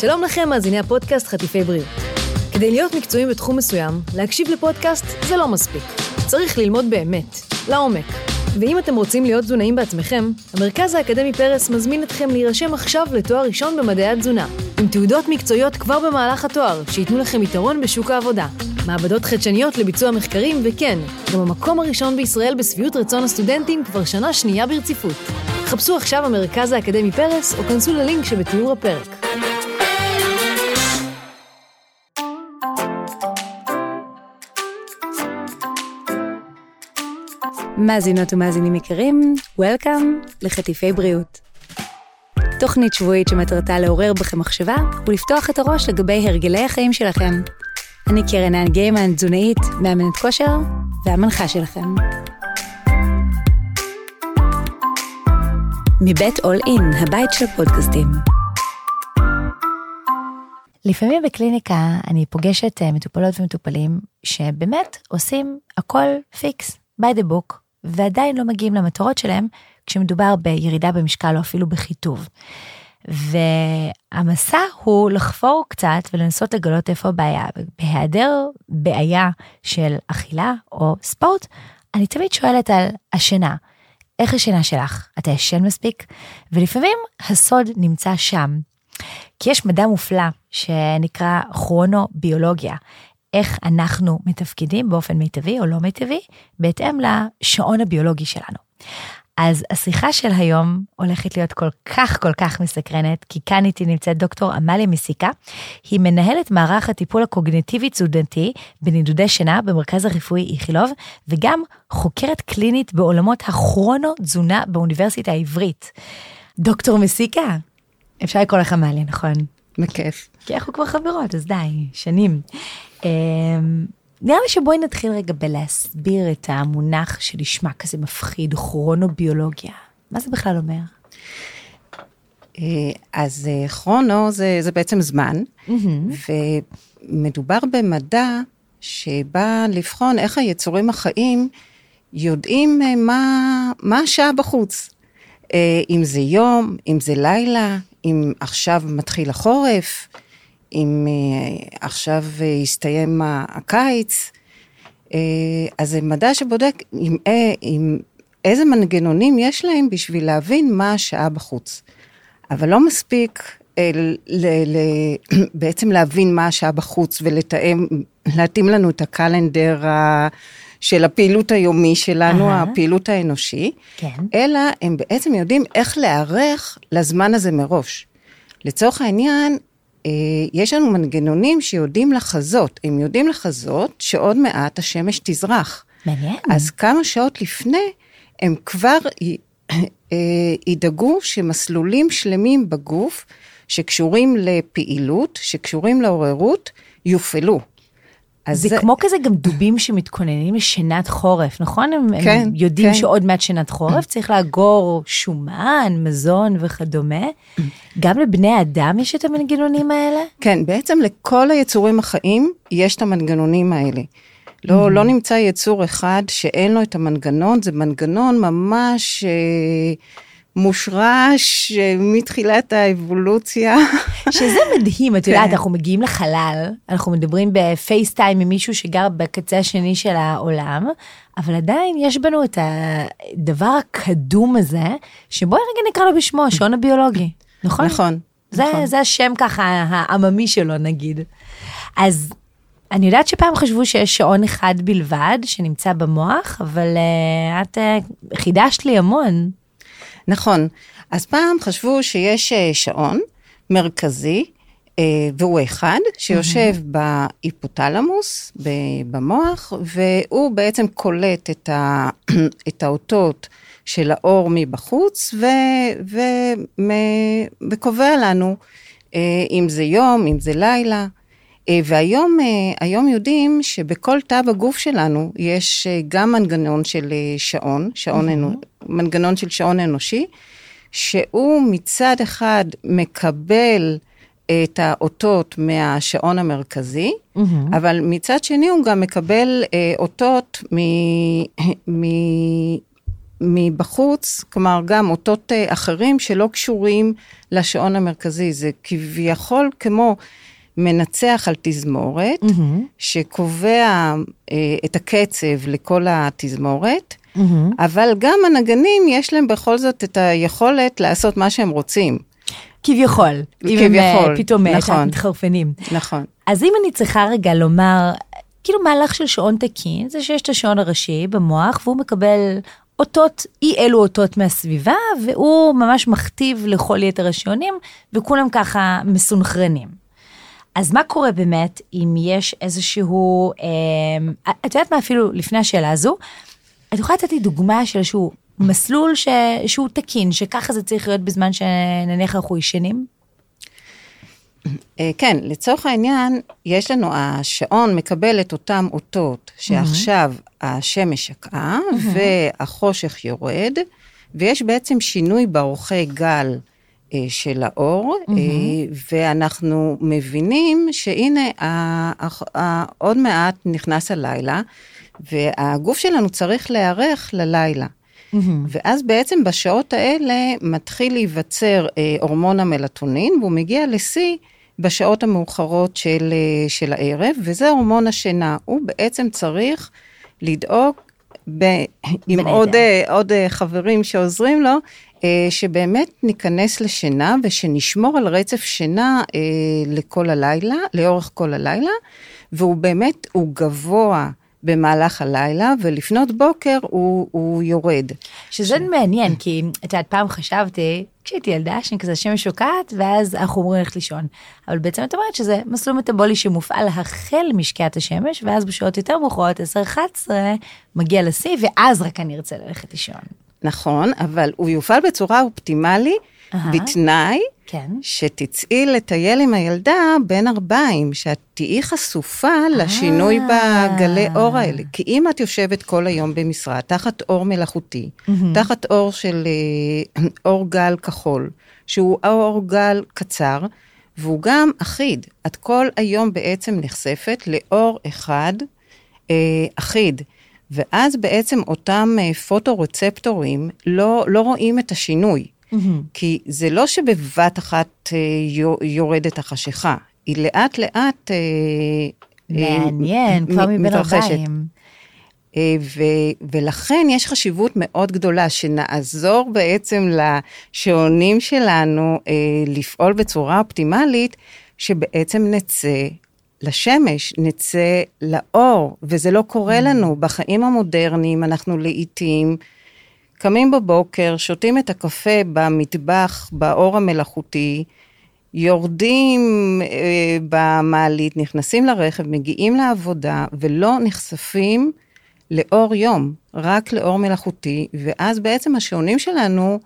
שלום לכם, מאזיני הפודקאסט חטיפי בריאות. כדי להיות מקצועיים בתחום מסוים, להקשיב לפודקאסט זה לא מספיק. צריך ללמוד באמת, לעומק. ואם אתם רוצים להיות תזונאים בעצמכם, המרכז האקדמי פרס מזמין אתכם להירשם עכשיו לתואר ראשון במדעי התזונה, עם תעודות מקצועיות כבר במהלך התואר, שייתנו לכם יתרון בשוק העבודה. מעבדות חדשניות לביצוע מחקרים, וכן, גם המקום הראשון בישראל בשביעות רצון הסטודנטים כבר שנה שנייה ברציפות. חפשו עכשיו המרכז האקדמי פרס, או כנסו ללינק שבתיאור הפרק. מאזינות ומאזינים יקרים, Welcome לחטיפי בריאות. תוכנית שבועית שמטרתה לעורר בכם מחשבה ולפתוח את הראש לגבי הרגלי החיים שלכם. אני קרן האן גיימן, תזונאית, מאמנת כושר והמנחה שלכם. מבית אול אין, הבית של פודקאסטים. לפעמים בקליניקה אני פוגשת אה, מטופלות ומטופלים שבאמת עושים הכל פיקס, by the book, ועדיין לא מגיעים למטרות שלהם כשמדובר בירידה במשקל או אפילו בחיטוב. והמסע הוא לחפור קצת ולנסות לגלות איפה הבעיה. בהיעדר בעיה של אכילה או ספורט, אני תמיד שואלת על השינה. איך השינה שלך? אתה ישן מספיק? ולפעמים הסוד נמצא שם. כי יש מדע מופלא שנקרא כרונוביולוגיה. איך אנחנו מתפקדים באופן מיטבי או לא מיטבי, בהתאם לשעון הביולוגי שלנו. אז השיחה של היום הולכת להיות כל כך כל כך מסקרנת, כי כאן איתי נמצאת דוקטור עמליה מסיקה. היא מנהלת מערך הטיפול הקוגניטיבי-תזונתי בנידודי שינה במרכז הרפואי איכילוב, וגם חוקרת קלינית בעולמות הכרונו-תזונה באוניברסיטה העברית. דוקטור מסיקה, אפשר לקרוא לך עמליה, נכון? בכיף. כי אנחנו כבר חברות, אז די, שנים. אמ, נראה לי שבואי נתחיל רגע בלהסביר את המונח שנשמע כזה מפחיד, כרונוביולוגיה. מה זה בכלל אומר? אה, אז אה, כרונו זה, זה בעצם זמן, mm-hmm. ומדובר במדע שבא לבחון איך היצורים החיים יודעים אה, מה, מה השעה בחוץ. אם זה יום, אם זה לילה, אם עכשיו מתחיל החורף, אם uh, עכשיו הסתיים הקיץ, uh, אז זה מדע שבודק עם, עם איזה מנגנונים יש להם בשביל להבין מה השעה בחוץ. אבל לא מספיק ל, ל, בעצם להבין מה השעה בחוץ ולתאם, להתאים לנו את הקלנדר ה... של הפעילות היומי שלנו, uh-huh. הפעילות האנושי, כן. אלא הם בעצם יודעים איך להיערך לזמן הזה מראש. לצורך העניין, אה, יש לנו מנגנונים שיודעים לחזות, הם יודעים לחזות שעוד מעט השמש תזרח. מעניין. אז כמה שעות לפני, הם כבר אה, ידאגו שמסלולים שלמים בגוף, שקשורים לפעילות, שקשורים לעוררות, יופעלו. זה, זה כמו כזה גם דובים שמתכוננים לשנת חורף, נכון? הם, כן, הם יודעים כן. שעוד מעט שנת חורף, צריך לאגור שומן, מזון וכדומה. גם לבני אדם יש את המנגנונים האלה? כן, בעצם לכל היצורים החיים יש את המנגנונים האלה. לא, לא נמצא יצור אחד שאין לו את המנגנון, זה מנגנון ממש... אה, מושרש אה, מתחילת האבולוציה. שזה מדהים, את יודעת, כן. אנחנו מגיעים לחלל, אנחנו מדברים בפייסטיים עם מישהו שגר בקצה השני של העולם, אבל עדיין יש בנו את הדבר הקדום הזה, שבואי רגע נקרא לו בשמו, השעון הביולוגי, נכון? נכון. זה, נכון. זה השם ככה העממי שלו נגיד. אז אני יודעת שפעם חשבו שיש שעון אחד בלבד שנמצא במוח, אבל uh, את uh, חידשת לי המון. נכון. אז פעם חשבו שיש אה, שעון מרכזי, אה, והוא אחד, שיושב mm-hmm. בהיפותלמוס, במוח, והוא בעצם קולט את, ה, את האותות של האור מבחוץ, ו, ו, וקובע לנו אה, אם זה יום, אם זה לילה. והיום היום יודעים שבכל תא בגוף שלנו יש גם מנגנון של שעון, שעון mm-hmm. אנו, מנגנון של שעון אנושי, שהוא מצד אחד מקבל את האותות מהשעון המרכזי, mm-hmm. אבל מצד שני הוא גם מקבל אה, אותות מ, מ, מבחוץ, כלומר גם אותות אה, אחרים שלא קשורים לשעון המרכזי, זה כביכול כמו מנצח על תזמורת, mm-hmm. שקובע אה, את הקצב לכל התזמורת, mm-hmm. אבל גם הנגנים יש להם בכל זאת את היכולת לעשות מה שהם רוצים. כביכול. כביכול, אם הם פתאום נכון. מתחרפנים. נכון. אז אם אני צריכה רגע לומר, כאילו מהלך של שעון תקין, זה שיש את השעון הראשי במוח, והוא מקבל אותות, אי אלו אותות מהסביבה, והוא ממש מכתיב לכל יתר השעונים, וכולם ככה מסונכרנים. אז מה קורה באמת אם יש איזשהו, אה, את יודעת מה אפילו לפני השאלה הזו, את יכולה לתת לי דוגמה של איזשהו מסלול ש, שהוא תקין, שככה זה צריך להיות בזמן שנניח אנחנו ישנים? אה, כן, לצורך העניין, יש לנו, השעון מקבל את אותם אותות שעכשיו השמש שקעה והחושך יורד, ויש בעצם שינוי באורכי גל של האור, אה, ואנחנו מבינים שהנה, עוד מעט נכנס הלילה, והגוף שלנו צריך להיערך ללילה. ואז בעצם בשעות האלה מתחיל להיווצר הורמון המלטונין, והוא מגיע לשיא בשעות המאוחרות של, אה, של הערב, וזה הורמון השינה. הוא בעצם צריך לדאוג ב, עם עוד, אה, עוד אה, חברים שעוזרים לו, שבאמת ניכנס לשינה ושנשמור על רצף שינה לכל הלילה, לאורך כל הלילה, והוא באמת, הוא גבוה. במהלך הלילה, ולפנות בוקר הוא, הוא יורד. שזה ש... מעניין, כי את יודעת, פעם חשבתי, כשהייתי ילדה, שאני כזה השמש שוקעת, ואז אנחנו אומרים ללכת לישון. אבל בעצם את אומרת שזה מסלול מטבולי שמופעל החל משקיעת השמש, ואז בשעות יותר מאוחרות, 10-11, מגיע לשיא, ואז רק אני ארצה ללכת לישון. נכון, אבל הוא יופעל בצורה אופטימלית, uh-huh. בתנאי כן. שתצאי לטייל עם הילדה בין ארבעים, שאת תהיי חשופה לשינוי אה. בגלי אור האלה. כי אם את יושבת כל היום במשרד, תחת אור מלאכותי, תחת אור של אה, אור גל כחול, שהוא אור גל קצר, והוא גם אחיד. את כל היום בעצם נחשפת לאור אחד אה, אחיד. ואז בעצם אותם אה, פוטו-רצפטורים לא, לא רואים את השינוי. Mm-hmm. כי זה לא שבבת אחת אה, יורדת החשיכה, היא לאט לאט אה, מעניין, כבר מבין ארבעים. ולכן יש חשיבות מאוד גדולה שנעזור בעצם לשעונים שלנו אה, לפעול בצורה אופטימלית, שבעצם נצא לשמש, נצא לאור, וזה לא קורה mm. לנו. בחיים המודרניים אנחנו לעיתים קמים בבוקר, שותים את הקפה במטבח, באור המלאכותי, יורדים אה, במעלית, נכנסים לרכב, מגיעים לעבודה, ולא נחשפים לאור יום, רק לאור מלאכותי, ואז בעצם השעונים שלנו,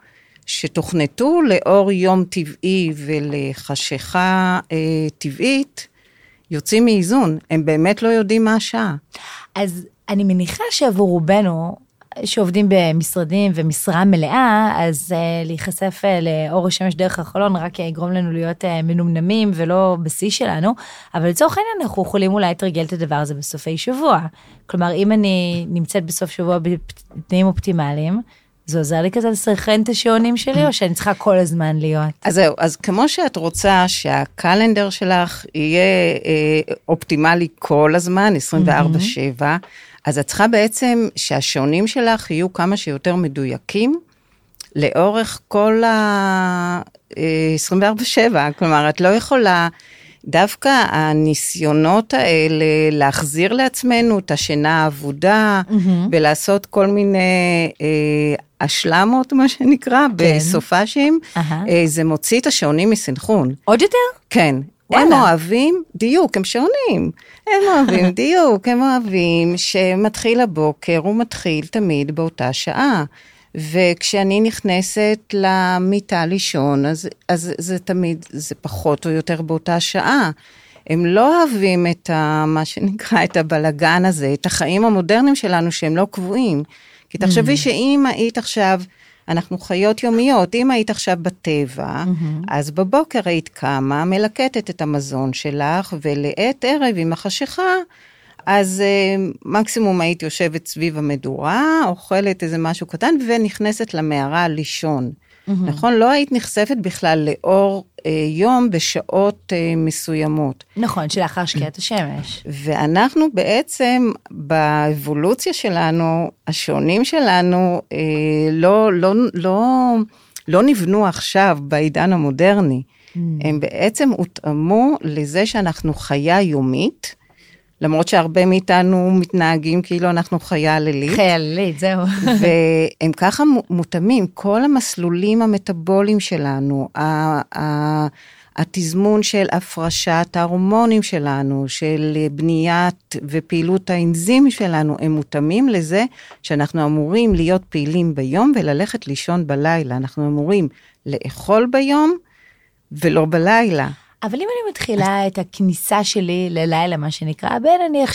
שתוכנתו לאור יום טבעי ולחשיכה אה, טבעית, יוצאים מאיזון, הם באמת לא יודעים מה השעה. אז אני מניחה שעבור רובנו, שעובדים במשרדים ומשרה מלאה, אז uh, להיחשף uh, לאור השמש דרך החלון רק יגרום לנו להיות uh, מנומנמים ולא בשיא שלנו, אבל לצורך העניין אנחנו יכולים אולי לתרגל את הדבר הזה בסופי שבוע. כלומר, אם אני נמצאת בסוף שבוע בתנאים אופטימליים, זה עוזר לי כזה לסרחן את השעונים שלי, או שאני צריכה כל הזמן להיות? אז זהו, אז כמו שאת רוצה שהקלנדר שלך יהיה אה, אופטימלי כל הזמן, 24-7, אז את צריכה בעצם שהשעונים שלך יהיו כמה שיותר מדויקים לאורך כל ה-24/7, אה, כלומר, את לא יכולה... דווקא הניסיונות האלה להחזיר לעצמנו את השינה האבודה mm-hmm. ולעשות כל מיני אה, אשלמות, מה שנקרא, כן. בסופאשים, uh-huh. אה, זה מוציא את השעונים מסנכרון. עוד יותר? כן. וואלה. הם אוהבים דיוק, הם שעונים. הם אוהבים דיוק, הם אוהבים שמתחיל הבוקר, הוא מתחיל תמיד באותה שעה. וכשאני נכנסת למיטה לישון, אז, אז זה תמיד, זה פחות או יותר באותה שעה. הם לא אוהבים את ה, מה שנקרא, את הבלגן הזה, את החיים המודרניים שלנו שהם לא קבועים. כי תחשבי mm. שאם היית עכשיו אנחנו חיות יומיות. אם היית עכשיו בטבע, mm-hmm. אז בבוקר היית קמה, מלקטת את המזון שלך, ולעת ערב עם החשיכה, אז אה, מקסימום היית יושבת סביב המדורה, אוכלת איזה משהו קטן ונכנסת למערה לישון. נכון? לא היית נחשפת בכלל לאור אה, יום בשעות אה, מסוימות. נכון, שלאחר שקיעת השמש. ואנחנו בעצם, באבולוציה שלנו, השעונים שלנו, אה, לא, לא, לא, לא נבנו עכשיו בעידן המודרני. הם בעצם הותאמו לזה שאנחנו חיה יומית, למרות שהרבה מאיתנו מתנהגים כאילו אנחנו חיה לילית. חיה לילית, זהו. והם ככה מותאמים, כל המסלולים המטאבוליים שלנו, התזמון של הפרשת ההורמונים שלנו, של בניית ופעילות האנזים שלנו, הם מותאמים לזה שאנחנו אמורים להיות פעילים ביום וללכת לישון בלילה. אנחנו אמורים לאכול ביום ולא בלילה. אבל אם אני מתחילה את הכניסה שלי ללילה, מה שנקרא, בין נניח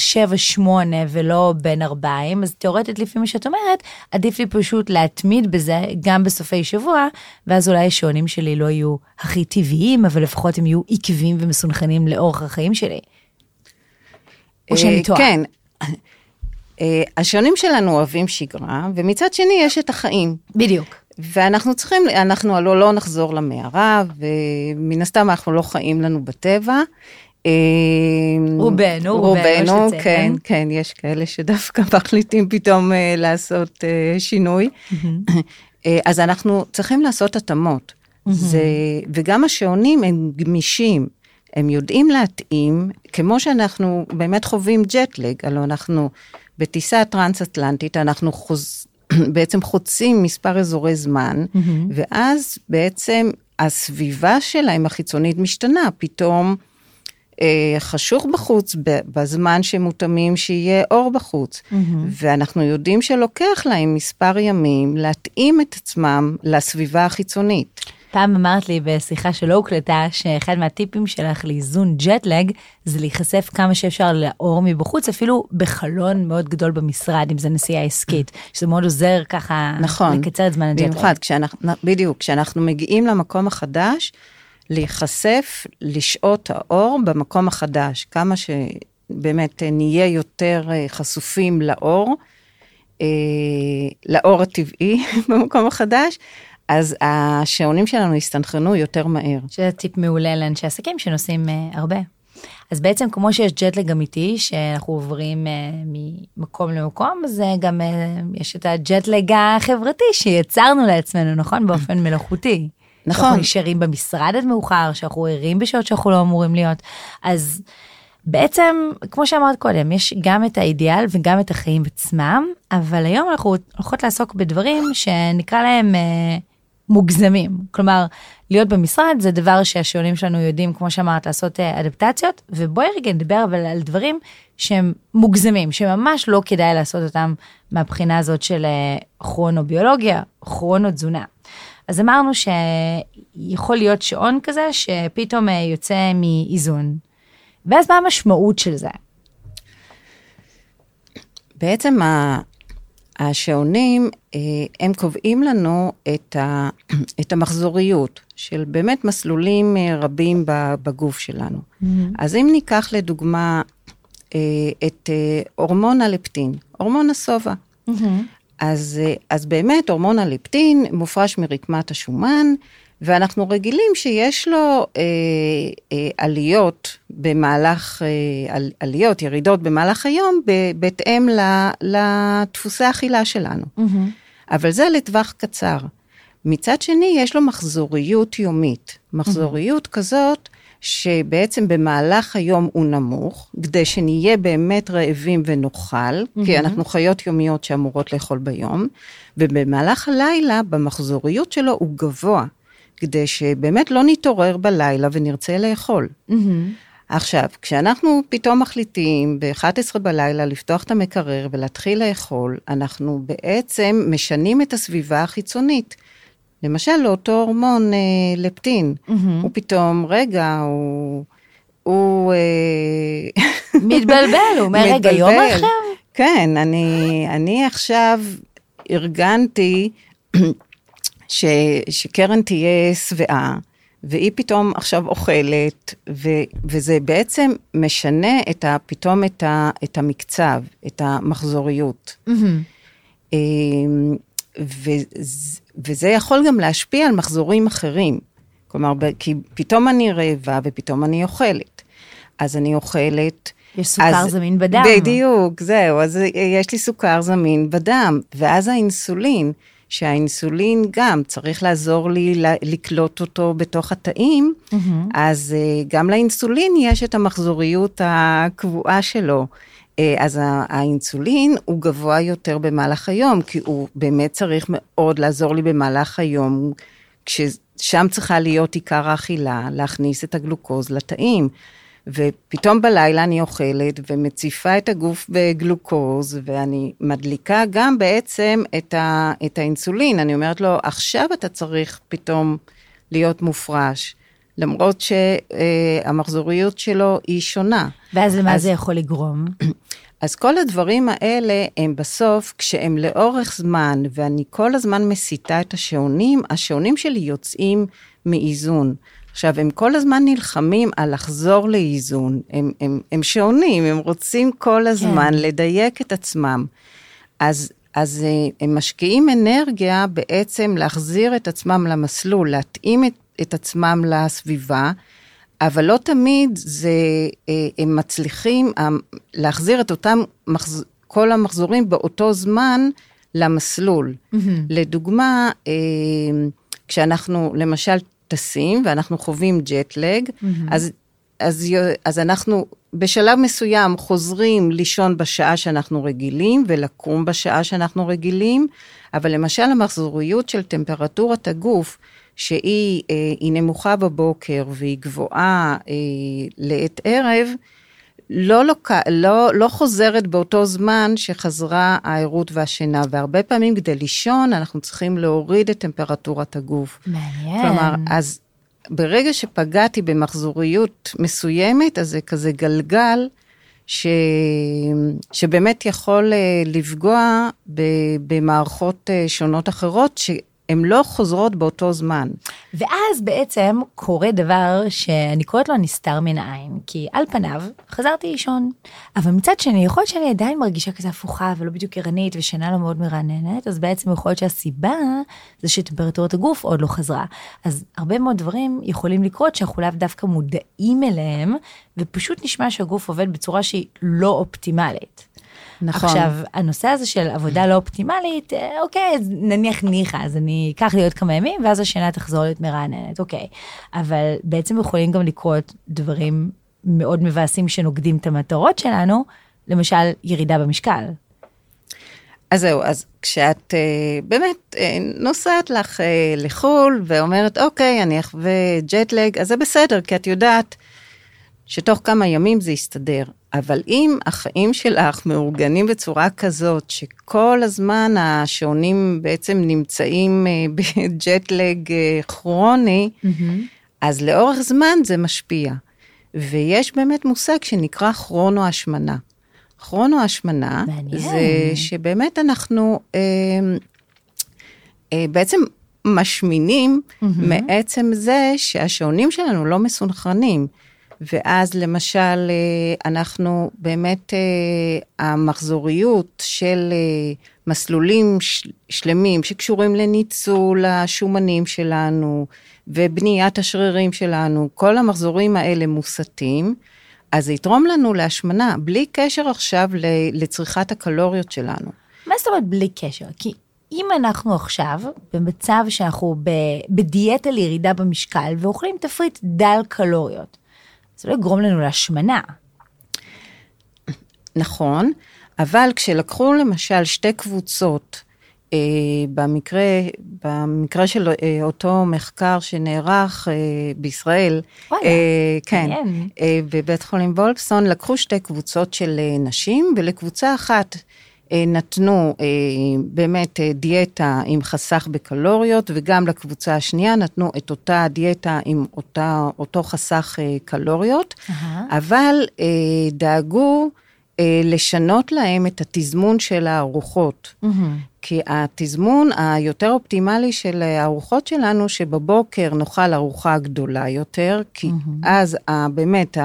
7-8 ולא בין 40, אז תאורטית לפי מה שאת אומרת, עדיף לי פשוט להתמיד בזה גם בסופי שבוע, ואז אולי השעונים שלי לא יהיו הכי טבעיים, אבל לפחות הם יהיו עקביים ומסונכנים לאורך החיים שלי. או שאני טועה. כן. אה, השעונים שלנו אוהבים שגרה, ומצד שני יש את החיים. בדיוק. ואנחנו צריכים, אנחנו הלוא לא נחזור למערה, ומן הסתם אנחנו לא חיים לנו בטבע. אה, רובנו, רובנו, כן, כן, יש כאלה שדווקא מחליטים פתאום uh, לעשות uh, שינוי. אז אנחנו צריכים לעשות התאמות. זה, וגם השעונים הם גמישים, הם יודעים להתאים, כמו שאנחנו באמת חווים ג'טלג, הלוא אנחנו בטיסה טרנס-אטלנטית, אנחנו חוז... בעצם חוצים מספר אזורי זמן, mm-hmm. ואז בעצם הסביבה שלהם החיצונית משתנה, פתאום אה, חשוך בחוץ בזמן שמותאמים שיהיה אור בחוץ. Mm-hmm. ואנחנו יודעים שלוקח להם מספר ימים להתאים את עצמם לסביבה החיצונית. פעם אמרת לי בשיחה שלא הוקלטה, שאחד מהטיפים שלך לאיזון ג'טלג, זה להיחשף כמה שאפשר לאור מבחוץ, אפילו בחלון מאוד גדול במשרד, אם זה נסיעה עסקית, שזה מאוד עוזר ככה, נכון, לקצר את זמן הג'טלג. במיוחד, כשאנחנו, בדיוק, כשאנחנו מגיעים למקום החדש, להיחשף, לשעות האור במקום החדש, כמה שבאמת נהיה יותר אה, חשופים לאור, אה, לאור הטבעי במקום החדש. אז השעונים שלנו יסתנכרנו יותר מהר. שזה טיפ מעולה לאנשי עסקים שנוסעים uh, הרבה. אז בעצם כמו שיש ג'טלג אמיתי שאנחנו עוברים uh, ממקום למקום, אז uh, גם uh, יש את הג'טלג החברתי שיצרנו לעצמנו, נכון? באופן מלאכותי. נכון. אנחנו נשארים במשרד עד מאוחר, שאנחנו ערים בשעות שאנחנו לא אמורים להיות. אז בעצם, כמו שאמרת קודם, יש גם את האידיאל וגם את החיים עצמם, אבל היום אנחנו הולכות לעסוק בדברים שנקרא להם... Uh, מוגזמים. כלומר, להיות במשרד זה דבר שהשעונים שלנו יודעים, כמו שאמרת, לעשות אה, אדפטציות, ובואי רגע נדבר אבל על דברים שהם מוגזמים, שממש לא כדאי לעשות אותם מהבחינה הזאת של אה, כרונוביולוגיה, כרונו-תזונה. אז אמרנו שיכול להיות שעון כזה שפתאום אה, יוצא מאיזון. ואז מה המשמעות של זה? בעצם השעונים, אה, הם קובעים לנו את, ה, את המחזוריות של באמת מסלולים אה, רבים בגוף שלנו. Mm-hmm. אז אם ניקח לדוגמה אה, את הורמון הלפטין, הורמון השובע, mm-hmm. אז, אז באמת הורמון הלפטין מופרש מרקמת השומן, ואנחנו רגילים שיש לו אה, אה, עליות במהלך, אה, על, עליות, ירידות במהלך היום, ב, בהתאם לדפוסי האכילה שלנו. Mm-hmm. אבל זה לטווח קצר. מצד שני, יש לו מחזוריות יומית. מחזוריות mm-hmm. כזאת, שבעצם במהלך היום הוא נמוך, כדי שנהיה באמת רעבים ונאכל, mm-hmm. כי אנחנו חיות יומיות שאמורות לאכול ביום, ובמהלך הלילה, במחזוריות שלו הוא גבוה. כדי שבאמת לא נתעורר בלילה ונרצה לאכול. Mm-hmm. עכשיו, כשאנחנו פתאום מחליטים ב-11 בלילה לפתוח את המקרר ולהתחיל לאכול, אנחנו בעצם משנים את הסביבה החיצונית. למשל, לאותו הורמון אה, לפטין, mm-hmm. הוא פתאום, רגע, הוא... הוא... אה... מתבלבל, הוא אומר, רגע, יום אחר? כן, אני, אני עכשיו ארגנתי ש, שקרן תהיה שבעה, והיא פתאום עכשיו אוכלת, ו, וזה בעצם משנה את ה, פתאום את, ה, את המקצב, את המחזוריות. Mm-hmm. ו, וזה יכול גם להשפיע על מחזורים אחרים. כלומר, כי פתאום אני רעבה ופתאום אני אוכלת. אז אני אוכלת. יש סוכר אז, זמין בדם. בדיוק, זהו, אז יש לי סוכר זמין בדם, ואז האינסולין, שהאינסולין גם צריך לעזור לי לקלוט אותו בתוך התאים, mm-hmm. אז אה, גם לאינסולין יש את המחזוריות הקבועה שלו. אה, אז האינסולין הוא גבוה יותר במהלך היום, כי הוא באמת צריך מאוד לעזור לי במהלך היום, כששם צריכה להיות עיקר האכילה, להכניס את הגלוקוז לתאים. ופתאום בלילה אני אוכלת ומציפה את הגוף בגלוקוז, ואני מדליקה גם בעצם את, ה, את האינסולין. אני אומרת לו, עכשיו אתה צריך פתאום להיות מופרש. למרות שהמחזוריות שלו היא שונה. ואז למה אז, זה יכול לגרום? אז כל הדברים האלה הם בסוף, כשהם לאורך זמן, ואני כל הזמן מסיטה את השעונים, השעונים שלי יוצאים מאיזון. עכשיו, הם כל הזמן נלחמים על לחזור לאיזון, הם, הם, הם שעונים, הם רוצים כל הזמן כן. לדייק את עצמם. אז, אז אה, הם משקיעים אנרגיה בעצם להחזיר את עצמם למסלול, להתאים את, את עצמם לסביבה, אבל לא תמיד זה, אה, הם מצליחים אה, להחזיר את אותם, כל המחזורים באותו זמן למסלול. Mm-hmm. לדוגמה, כשאנחנו למשל טסים ואנחנו חווים ג'טלג, mm-hmm. אז, אז, אז אנחנו בשלב מסוים חוזרים לישון בשעה שאנחנו רגילים ולקום בשעה שאנחנו רגילים, אבל למשל המחזוריות של טמפרטורת הגוף, שהיא אה, נמוכה בבוקר והיא גבוהה אה, לעת ערב, לא, לוק... לא, לא חוזרת באותו זמן שחזרה הערות והשינה, והרבה פעמים כדי לישון אנחנו צריכים להוריד את טמפרטורת הגוף. מעניין. כלומר, אז ברגע שפגעתי במחזוריות מסוימת, אז זה כזה גלגל ש... שבאמת יכול אה, לפגוע במערכות אה, שונות אחרות, ש... הן לא חוזרות באותו זמן. ואז בעצם קורה דבר שאני קוראת לו נסתר מן העין, כי על פניו חזרתי לישון, אבל מצד שני יכול להיות שאני עדיין מרגישה כזה הפוכה ולא בדיוק ערנית ושינה לא מאוד מרעננת, אז בעצם יכול להיות שהסיבה זה שטמפרטורת הגוף עוד לא חזרה. אז הרבה מאוד דברים יכולים לקרות שאנחנו לאו דווקא מודעים אליהם, ופשוט נשמע שהגוף עובד בצורה שהיא לא אופטימלית. נכון. עכשיו, הנושא הזה של עבודה לא אופטימלית, אה, אוקיי, אז נניח ניחא, אז אני אקח לי עוד כמה ימים, ואז השינה תחזור להיות מרעננת, אוקיי. אבל בעצם יכולים גם לקרות דברים מאוד מבאסים שנוגדים את המטרות שלנו, למשל ירידה במשקל. אז זהו, אז כשאת uh, באמת uh, נוסעת לך uh, לחו"ל ואומרת, אוקיי, אני אחווה ג'טלג, אז זה בסדר, כי את יודעת שתוך כמה ימים זה יסתדר. אבל אם החיים שלך מאורגנים בצורה כזאת, שכל הזמן השעונים בעצם נמצאים אה, בג'טלג אה, כרוני, mm-hmm. אז לאורך זמן זה משפיע. ויש באמת מושג שנקרא כרונו השמנה. כרונו השמנה, זה שבאמת אנחנו אה, אה, בעצם משמינים mm-hmm. מעצם זה שהשעונים שלנו לא מסונכרנים. ואז למשל, אה, אנחנו באמת, אה, המחזוריות של אה, מסלולים שלמים שקשורים לניצול השומנים שלנו ובניית השרירים שלנו, כל המחזורים האלה מוסטים, אז זה יתרום לנו להשמנה, בלי קשר עכשיו לצריכת הקלוריות שלנו. מה זאת אומרת בלי קשר? כי אם אנחנו עכשיו במצב שאנחנו בדיאטה לירידה במשקל ואוכלים תפריט דל קלוריות, זה לא יגרום לנו להשמנה. נכון, אבל כשלקחו למשל שתי קבוצות, אה, במקרה, במקרה של אה, אותו מחקר שנערך אה, בישראל, וואלה, אה, כן, אה, בבית חולים וולפסון, לקחו שתי קבוצות של אה, נשים, ולקבוצה אחת נתנו אה, באמת אה, דיאטה עם חסך בקלוריות, וגם לקבוצה השנייה נתנו את אותה דיאטה עם אותה, אותו חסך קלוריות, uh-huh. אבל דאגו לשנות להם את התזמון של הארוחות. Uh-huh. כי התזמון היותר אופטימלי של הארוחות שלנו, שבבוקר נאכל ארוחה גדולה יותר, כי mm-hmm. אז באמת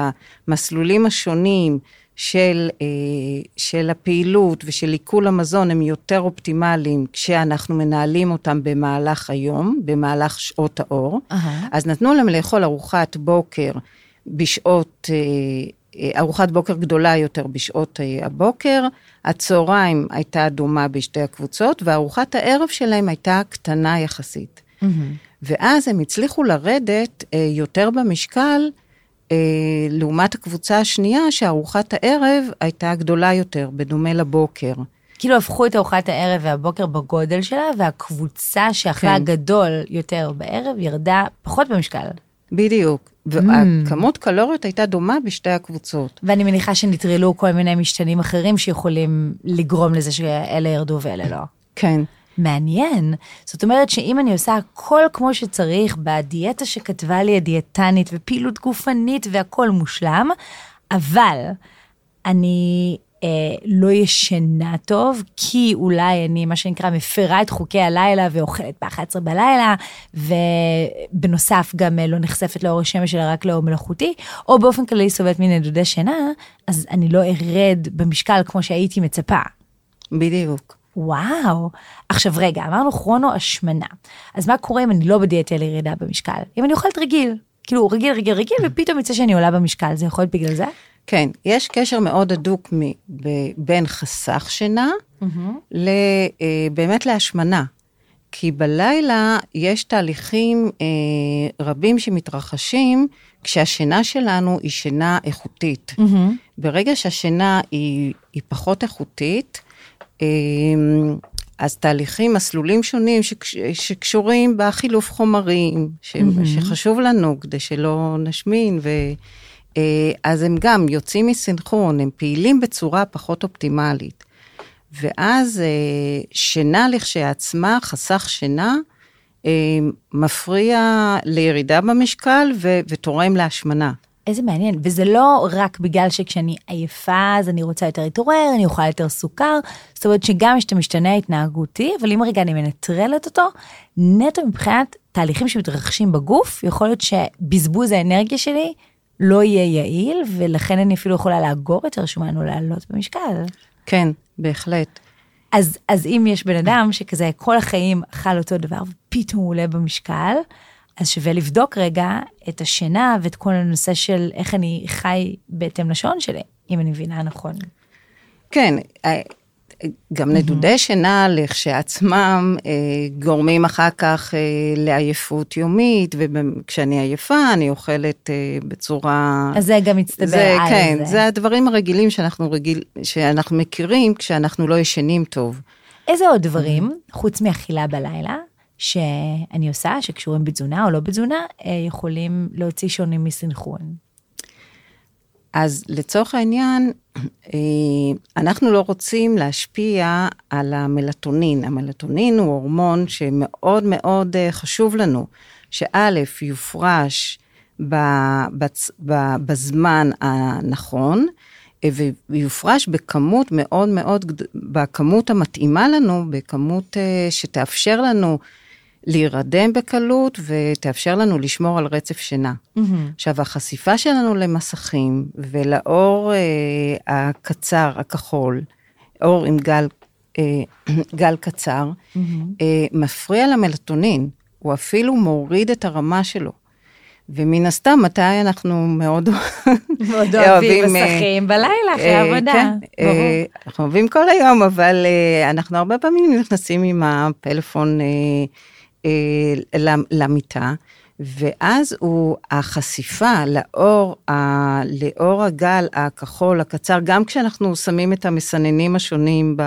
המסלולים השונים של, אה, של הפעילות ושל עיכול המזון הם יותר אופטימליים כשאנחנו מנהלים אותם במהלך היום, במהלך שעות האור. Uh-huh. אז נתנו להם לאכול ארוחת בוקר בשעות, אה, ארוחת בוקר גדולה יותר בשעות הבוקר, הצהריים הייתה דומה בשתי הקבוצות, וארוחת הערב שלהם הייתה קטנה יחסית. Mm-hmm. ואז הם הצליחו לרדת יותר במשקל, אה, לעומת הקבוצה השנייה, שארוחת הערב הייתה גדולה יותר, בדומה לבוקר. כאילו הפכו את ארוחת הערב והבוקר בגודל שלה, והקבוצה שאכלה כן. גדול יותר בערב ירדה פחות במשקל. בדיוק. והכמות mm. קלוריות הייתה דומה בשתי הקבוצות. ואני מניחה שנטרלו כל מיני משתנים אחרים שיכולים לגרום לזה שאלה ירדו ואלה לא. כן. מעניין. זאת אומרת שאם אני עושה הכל כמו שצריך בדיאטה שכתבה לי הדיאטנית ופעילות גופנית והכל מושלם, אבל אני אה, לא ישנה טוב, כי אולי אני, מה שנקרא, מפרה את חוקי הלילה ואוכלת ב-11 בלילה, ובנוסף גם אה, לא נחשפת לאור השמש אלא רק לאור מלאכותי, או באופן כללי סובלת מנדודי שינה, אז אני לא ארד במשקל כמו שהייתי מצפה. בדיוק. וואו. עכשיו רגע, אמרנו כרונו השמנה. אז מה קורה אם אני לא בדיאטה לירידה במשקל? אם אני אוכלת רגיל, כאילו רגיל, רגיל, רגיל, ופתאום יצא שאני עולה במשקל, זה יכול להיות בגלל זה? כן, יש קשר מאוד הדוק מ- ב- בין חסך שינה mm-hmm. ל- באמת להשמנה. כי בלילה יש תהליכים אה, רבים שמתרחשים כשהשינה שלנו היא שינה איכותית. Mm-hmm. ברגע שהשינה היא, היא פחות איכותית, אז תהליכים, מסלולים שונים שקש, שקשורים בחילוף חומרים, ש, mm-hmm. שחשוב לנו כדי שלא נשמין, ו, אה, אז הם גם יוצאים מסנכרון, הם פעילים בצורה פחות אופטימלית. ואז אה, שינה לכשעצמה, חסך שינה, אה, מפריע לירידה במשקל ו, ותורם להשמנה. איזה מעניין, וזה לא רק בגלל שכשאני עייפה אז אני רוצה יותר להתעורר, אני אוכל יותר סוכר, זאת אומרת שגם יש את המשתנה ההתנהגותי, אבל אם רגע אני מנטרלת אותו, נטו מבחינת תהליכים שמתרחשים בגוף, יכול להיות שבזבוז האנרגיה שלי לא יהיה יעיל, ולכן אני אפילו יכולה לאגור יותר שומן או לעלות במשקל. כן, בהחלט. אז, אז אם יש בן אדם שכזה כל החיים אכל אותו דבר ופתאום הוא עולה במשקל, אז שווה לבדוק רגע את השינה ואת כל הנושא של איך אני חי בהתאם לשעון שלי, אם אני מבינה נכון. כן, אה, גם נדודי שינה לכשעצמם אה, גורמים אחר כך אה, לעייפות יומית, וכשאני עייפה אני אוכלת בצורה... אז זה גם מצטבר זה, על כן, זה. זה הדברים הרגילים שאנחנו, רגיל, שאנחנו מכירים כשאנחנו לא ישנים טוב. איזה עוד דברים, חוץ מאכילה בלילה, שאני עושה, שקשורים בתזונה או לא בתזונה, אה, יכולים להוציא שונים מסנכרון. אז לצורך העניין, אה, אנחנו לא רוצים להשפיע על המלטונין. המלטונין הוא הורמון שמאוד מאוד אה, חשוב לנו, שא', יופרש בזמן הנכון, ויופרש בכמות מאוד מאוד, בכמות המתאימה לנו, בכמות שתאפשר לנו להירדם בקלות ותאפשר לנו לשמור על רצף שינה. Mm-hmm. עכשיו, החשיפה שלנו למסכים ולאור אה, הקצר, הכחול, אור עם גל, אה, גל קצר, mm-hmm. אה, מפריע למלטונין, הוא אפילו מוריד את הרמה שלו. ומן הסתם, מתי אנחנו מאוד, מאוד אוהבים אה, מסכים בלילה אחרי אה, עבודה. כן, ברור. אנחנו אוהבים כל היום, אבל אנחנו הרבה פעמים נכנסים עם הפלאפון אה, למיטה, ואז הוא, החשיפה לאור, ה, לאור הגל הכחול הקצר, גם כשאנחנו שמים את המסננים השונים ב...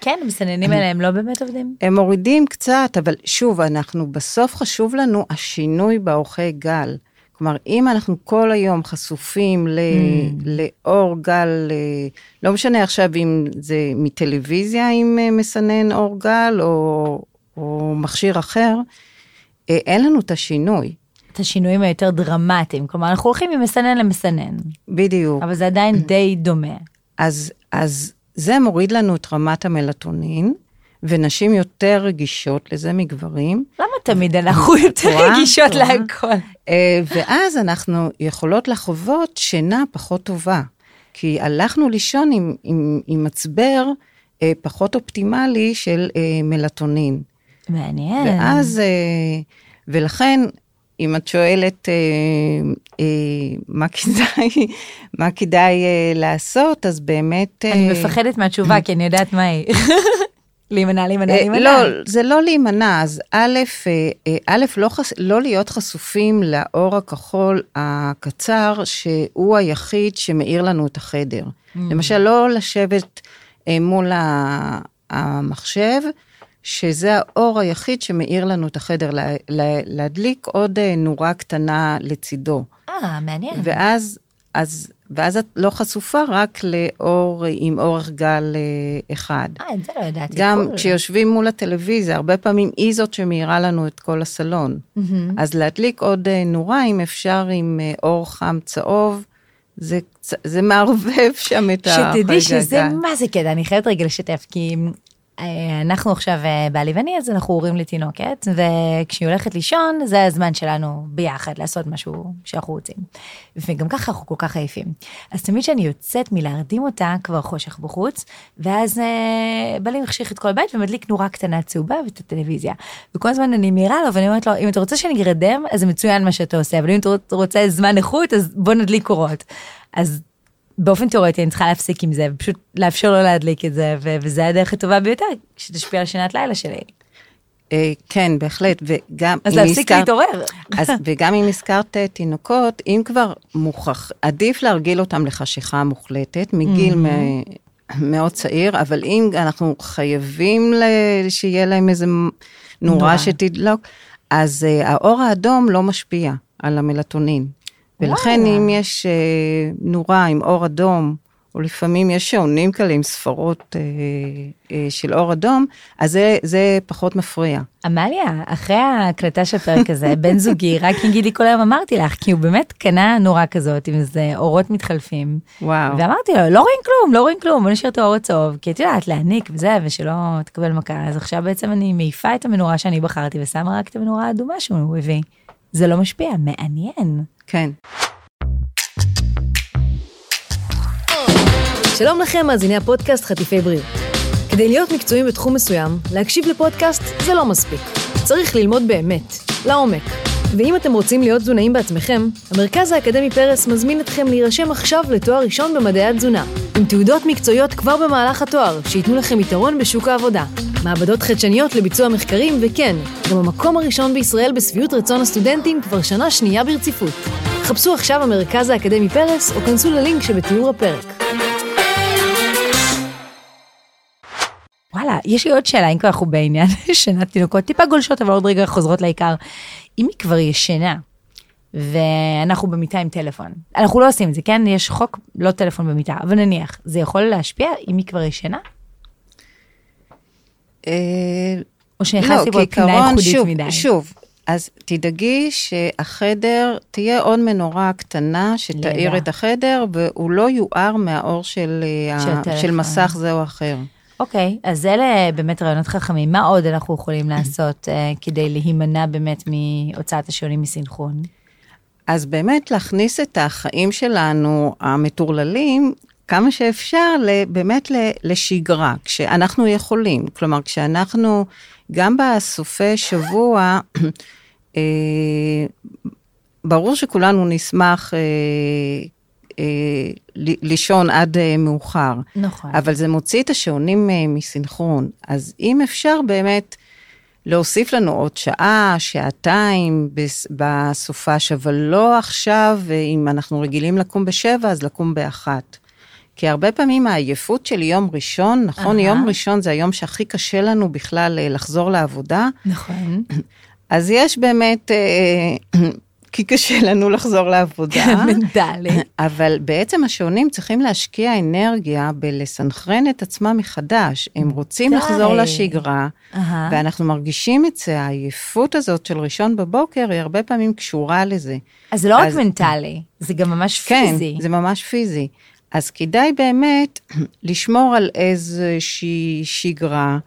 כן, המסננים האלה הם לא באמת עובדים. הם מורידים קצת, אבל שוב, אנחנו, בסוף חשוב לנו השינוי באורכי גל. כלומר, אם אנחנו כל היום חשופים ל, mm. לאור גל, לא משנה עכשיו אם זה מטלוויזיה עם אה, מסנן אור גל, או, או מכשיר אחר, אה, אין לנו את השינוי. את השינויים היותר דרמטיים, כלומר אנחנו הולכים ממסנן למסנן. בדיוק. אבל זה עדיין די דומה. אז, אז זה מוריד לנו את רמת המלטונין, ונשים יותר רגישות לזה מגברים. למה תמיד אנחנו יותר? רגישות? להכל? אה, ואז אנחנו יכולות לחוות שינה פחות טובה, כי הלכנו לישון עם, עם, עם מצבר אה, פחות אופטימלי של אה, מלטונין. מעניין. ואז, אה, ולכן, אם את שואלת אה, אה, מה כדאי, מה כדאי לעשות, אז באמת... אני מפחדת מהתשובה, כי אני יודעת מה היא. להימנע, להימנע, להימנע. לא, זה לא להימנע, אז א', א', לא, חס, לא להיות חשופים לאור הכחול הקצר, שהוא היחיד שמאיר לנו את החדר. Mm. למשל, לא לשבת מול המחשב, שזה האור היחיד שמאיר לנו את החדר, לה, לה, להדליק עוד אה, נורה קטנה לצידו. אה, מעניין. ואז, אז, ואז את לא חשופה רק לאור עם אורך גל אה, אחד. אה, את זה לא ידעתי. גם קול. כשיושבים מול הטלוויזיה, הרבה פעמים היא זאת שמאירה לנו את כל הסלון. מהמם. אז להדליק עוד אה, נורה, אם אפשר, עם אור חם צהוב, זה, זה מערבב שם את החלק שתדעי שזה. מה זה קטע, אני חייבת רגע לשתף, כי אנחנו עכשיו, אה, בעלי ואני, אז אנחנו הורים לתינוקת, וכשהיא הולכת לישון, זה הזמן שלנו ביחד לעשות משהו שאנחנו רוצים. וגם ככה אנחנו כל כך עייפים. אז תמיד כשאני יוצאת מלהרדים אותה, כבר חושך בחוץ, ואז אה, בעלי מחשיך את כל הבית ומדליק נורה קטנה צהובה ואת הטלוויזיה. וכל הזמן אני מעירה לו, ואני אומרת לו, אם אתה רוצה שאני ארדם, אז זה מצוין מה שאתה עושה, אבל אם אתה רוצה זמן איכות, אז בוא נדליק אורות. אז באופן תיאורטי אני צריכה להפסיק עם זה, ופשוט לאפשר לו להדליק את זה, ו- וזה הדרך הטובה ביותר, שתשפיע על שינת לילה שלי. אה, כן, בהחלט, וגם אז אם להפסיק להתעורר. אז, וגם אם הזכרת אה, תינוקות, אם כבר מוכח, עדיף להרגיל אותם לחשיכה מוחלטת מגיל מ- מאוד צעיר, אבל אם אנחנו חייבים ל- שיהיה להם איזה נורה. שתדלוק, אז uh, האור האדום לא משפיע על המלטונין. ולכן וואלה. אם יש uh, נורה עם אור אדום, או לפעמים יש שעונים כאלה עם ספרות uh, uh, של אור אדום, אז זה, זה פחות מפריע. עמליה, אחרי ההקלטה של הפרק הזה, בן זוגי רק יגיד לי כל היום אמרתי לך, כי הוא באמת קנה נורה כזאת עם איזה אורות מתחלפים. וואו. ואמרתי לו, לא רואים כלום, לא רואים כלום, בוא נשאיר את האור הצהוב, כי את יודעת, להעניק וזה, ושלא תקבל מכה. אז עכשיו בעצם אני מעיפה את המנורה שאני בחרתי ושמה רק את המנורה האדומה שהוא הביא. זה לא משפיע, מעניין. כן. שלום לכם, מאזיני הפודקאסט חטיפי בריאות. כדי להיות מקצועיים בתחום מסוים, להקשיב לפודקאסט זה לא מספיק. צריך ללמוד באמת, לעומק. ואם אתם רוצים להיות תזונאים בעצמכם, המרכז האקדמי פרס מזמין אתכם להירשם עכשיו לתואר ראשון במדעי התזונה, עם תעודות מקצועיות כבר במהלך התואר, שייתנו לכם יתרון בשוק העבודה. מעבדות חדשניות לביצוע מחקרים, וכן, גם המקום הראשון בישראל בשביעות רצון הסטודנטים כבר שנה שנייה ברציפות. חפשו עכשיו המרכז האקדמי פרס, או כנסו ללינק שבתיאור הפרק. וואלה, יש לי עוד שאלה, אם כבר אנחנו בעניין שינת תינוקות, טיפה גולשות, אבל עוד רגע חוזרות לעיקר. אם היא כבר ישנה, ואנחנו במיטה עם טלפון, אנחנו לא עושים את זה, כן? יש חוק לא טלפון במיטה, אבל נניח, זה יכול להשפיע אם היא כבר ישנה? אה, או שנכנסתי לא, לפינה כעיקרון, ייחודית מדי? שוב, אז תדאגי שהחדר, תהיה עוד מנורה קטנה שתאיר. את החדר, והוא לא יואר מהאור של, אה, של ה-. של מסך זה או אחר. אוקיי, אז אלה באמת רעיונות חכמים. מה עוד אנחנו יכולים לעשות אה, כדי להימנע באמת מהוצאת השעונים מסינכרון? אז באמת להכניס את החיים שלנו, המטורללים, כמה שאפשר, באמת לשגרה, כשאנחנו יכולים. כלומר, כשאנחנו, גם בסופי שבוע, אה, ברור שכולנו נשמח אה, לישון עד אה, מאוחר. נכון. אבל זה מוציא את השעונים אה, מסינכרון. אז אם אפשר באמת להוסיף לנו עוד שעה, שעתיים בס- בסופש, אבל לא עכשיו, אם אנחנו רגילים לקום בשבע, אז לקום באחת. כי הרבה פעמים העייפות של יום ראשון, נכון? אהה. יום ראשון זה היום שהכי קשה לנו בכלל אה, לחזור לעבודה, נכון. אז יש באמת, אה, כי קשה לנו לחזור לעבודה. מנטלי. אבל בעצם השעונים צריכים להשקיע אנרגיה בלסנכרן את עצמם מחדש. הם רוצים. לחזור לשגרה. ואנחנו מרגישים את זה, העייפות הזאת של ראשון בבוקר, היא הרבה פעמים קשורה לזה. אז זה לא רק מנטלי, זה גם ממש כן, פיזי. זה ממש פיזי. אז כדאי באמת לשמור על איזושהי שגרה.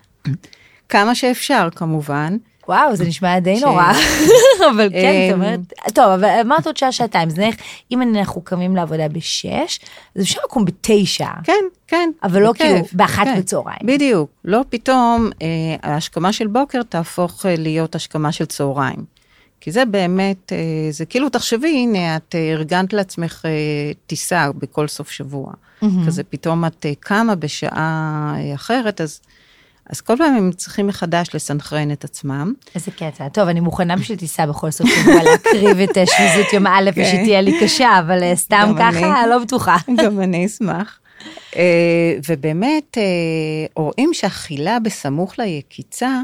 כמה שאפשר כמובן. וואו, זה נשמע די נורא. אבל כן, אמ, זאת אומרת, טוב, אבל אמרת עוד שעה, שעתיים, אז נניח, אם אנחנו קמים לעבודה בשש, אז אפשר לקום בתשע. כן, כן. אבל לא כאילו באחת כן. בצהריים. בדיוק. לא פתאום אה, ההשכמה של בוקר תהפוך אה, להיות השכמה של צהריים. כי זה באמת, אה, זה כאילו, תחשבי, הנה, את ארגנת לעצמך טיסה בכל סוף שבוע. כזה פתאום את קמה בשעה אחרת, אז, אז כל פעם הם צריכים מחדש לסנכרן את עצמם. איזה קטע. טוב, אני מוכנה בשביל טיסה בכל סוף שבוע להקריב את אה, שביזות יום א' ושתהיה לי קשה, אבל אה, סתם כן. ככה, אני. לא בטוחה. גם אני אשמח. אה, ובאמת, רואים שאכילה בסמוך ליקיצה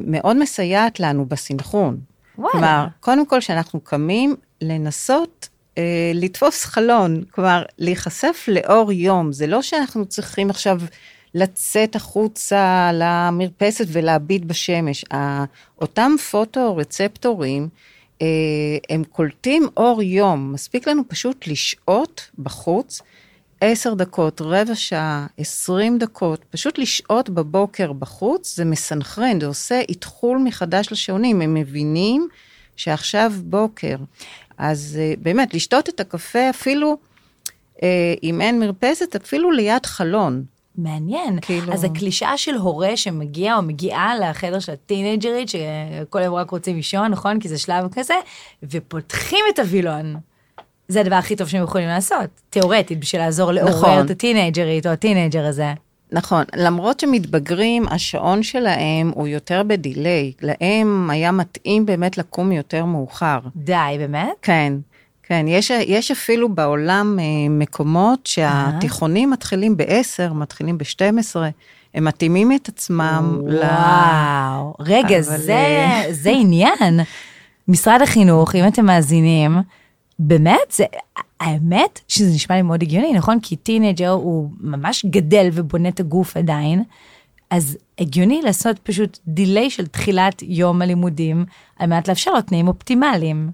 מאוד מסייעת לנו בסנכרון. וואלה. כלומר, קודם כל, כשאנחנו קמים, לנסות לתפוס חלון, כלומר, להיחשף לאור יום. זה לא שאנחנו צריכים עכשיו לצאת החוצה למרפסת ולהביט בשמש. אותם פוטו-רצפטורים, אה, הם קולטים אור יום. מספיק לנו פשוט לשהות בחוץ. עשר דקות, רבע שעה, עשרים דקות, פשוט לשהות בבוקר בחוץ, זה מסנכרן, זה עושה אתחול מחדש לשעונים, הם מבינים שעכשיו בוקר. אז uh, באמת, לשתות את הקפה אפילו, uh, אם אין מרפסת, אפילו ליד חלון. מעניין. כאילו- אז הקלישאה של הורה שמגיע או מגיעה לחדר של הטינג'רית, שכל היום רק רוצים לישון, נכון? כי זה שלב כזה, ופותחים את הווילון. זה הדבר הכי טוב שהם יכולים לעשות, תיאורטית, בשביל לעזור לעורר נכון. את הטינג'רית או הטינג'ר הזה. נכון, למרות שמתבגרים, השעון שלהם הוא יותר בדיליי. להם היה מתאים באמת לקום יותר מאוחר. די, באמת? כן, כן, יש, יש אפילו בעולם אה, מקומות שהתיכונים מתחילים ב-10, מתחילים ב-12, הם מתאימים את עצמם ל... וואו, רגע, אבל, זה, אה, זה עניין. משרד החינוך, אם אתם מאזינים, באמת, זה, האמת שזה נשמע לי מאוד הגיוני, נכון? כי teenager הוא ממש גדל ובונה את הגוף עדיין, אז הגיוני לעשות פשוט delay של תחילת יום הלימודים, על מנת לאפשר לו תנאים אופטימליים.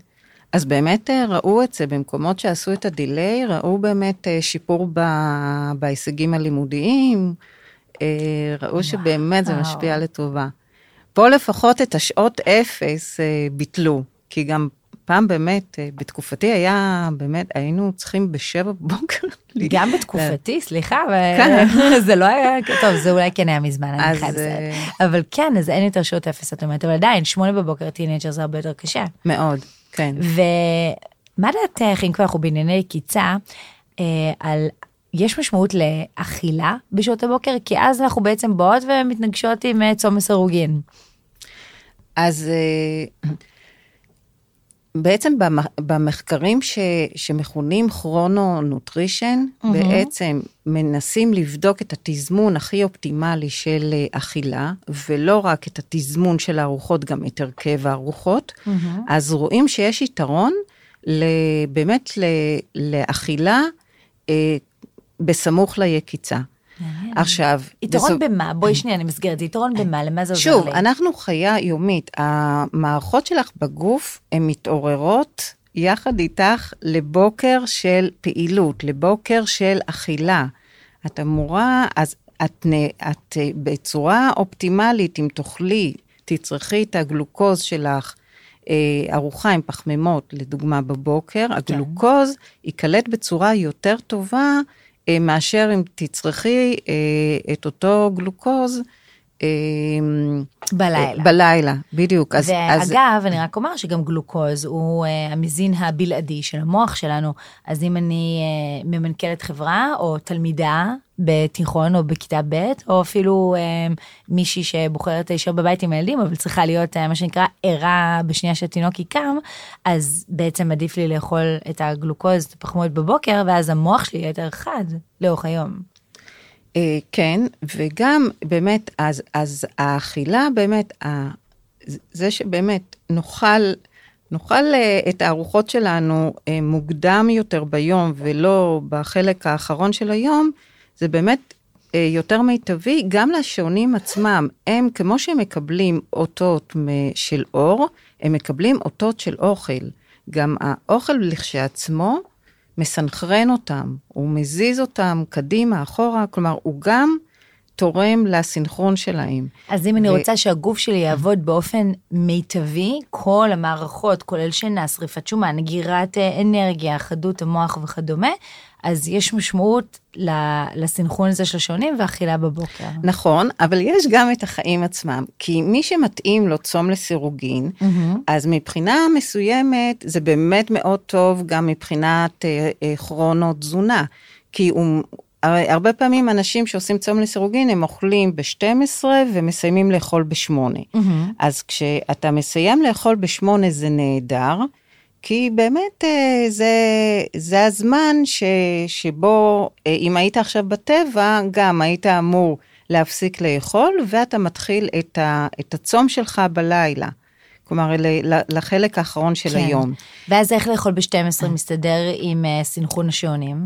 אז באמת אה, ראו את זה במקומות שעשו את הדיליי, ראו באמת אה, שיפור ב, בהישגים הלימודיים, אה, ראו שבאמת זה משפיע לטובה. פה לפחות את השעות אפס ביטלו, כי גם פעם באמת, בתקופתי היה, באמת, היינו צריכים בשבע בבוקר. גם בתקופתי, סליחה, כן. אבל זה לא היה, טוב, זה אולי כן היה מזמן, אני חייבת לציין. אבל כן, אז אין יותר שעות אפס, את אומרת, אבל עדיין, שמונה בבוקר ל teenager זה הרבה יותר קשה. מאוד, כן. ומה דעתך, אם כבר אנחנו בענייני יקיצה, אה, על, יש משמעות לאכילה בשעות הבוקר? כי אז אנחנו בעצם באות ומתנגשות עם אה, צום מסרוגין. אז אה, בעצם במ- במחקרים ש, שמכונים chrono-nutrition, בעצם מנסים לבדוק את התזמון הכי אופטימלי של אה, אכילה, ולא רק את התזמון של הארוחות, גם את הרכב הארוחות. אז רואים שיש יתרון באמת לאכילה אה, בסמוך ליקיצה. עכשיו, יתרון בסופ- במה? בואי שנייה, אני מסגרת, יתרון במה? למה זה עוזר שוב, לי? אנחנו חיה יומית. המערכות שלך בגוף, הן מתעוררות יחד איתך לבוקר של פעילות, לבוקר של אכילה. את אמורה, אז את, את אה, בצורה אופטימלית, אם תאכלי, תצרכי את הגלוקוז שלך, אה, ארוחה עם פחמימות, לדוגמה בבוקר, הגלוקוז ייקלט בצורה יותר טובה מאשר אם תצרכי אה, את אותו גלוקוז. אה, בלילה. בלילה, בדיוק. אז, אז, ואגב, אני רק אומר שגם גלוקוז הוא uh, המזין הבלעדי של המוח שלנו, אז אם אני uh, ממנכ"לת חברה או תלמידה בתיכון או בכיתה ב', או אפילו uh, מישהי שבוחרת להישאר בבית עם הילדים, אבל צריכה להיות uh, מה שנקרא ערה בשנייה שהתינוק יקם, אז בעצם עדיף לי לאכול את הגלוקוז, את הפחמות בבוקר, ואז המוח שלי יהיה יותר חד לאורך היום. אה, כן, וגם באמת, אז, אז האכילה באמת, זה שבאמת נאכל, נאכל אה, את הארוחות שלנו אה, מוקדם יותר ביום ולא בחלק האחרון של היום, זה באמת יותר מיטבי גם לשעונים עצמם. הם, כמו שהם מקבלים אותות של אור, הם מקבלים אותות של אוכל. גם האוכל לכשעצמו, מסנכרן אותם, הוא מזיז אותם קדימה, אחורה, כלומר, הוא גם תורם לסינכרון שלהם. אז אם אני ו- רוצה שהגוף שלי יעבוד באופן מיטבי, כל המערכות, כולל שינה, שריפת שומן, נגירת אה, אנרגיה, חדות המוח וכדומה, אז יש משמעות ל- לסינכרון הזה של השעונים ואכילה בבוקר. נכון, אבל יש גם את החיים עצמם, כי מי שמתאים לו צום לסירוגין, אז מבחינה מסוימת זה באמת מאוד טוב גם מבחינת אה, אה, כרונו תזונה, כי הוא... הרבה פעמים אנשים שעושים צום לסירוגין הם אוכלים ב-12 ומסיימים לאכול ב-8. אז כשאתה מסיים לאכול ב-8 זה נהדר, כי באמת אה, זה, זה הזמן ש, שבו אה, אם היית עכשיו בטבע, גם היית אמור להפסיק לאכול, ואתה מתחיל את, ה, את הצום שלך בלילה. כלומר, לחלק האחרון של כן. היום. ואז איך לאכול ב-12 מסתדר עם אה, סינכרון השעונים?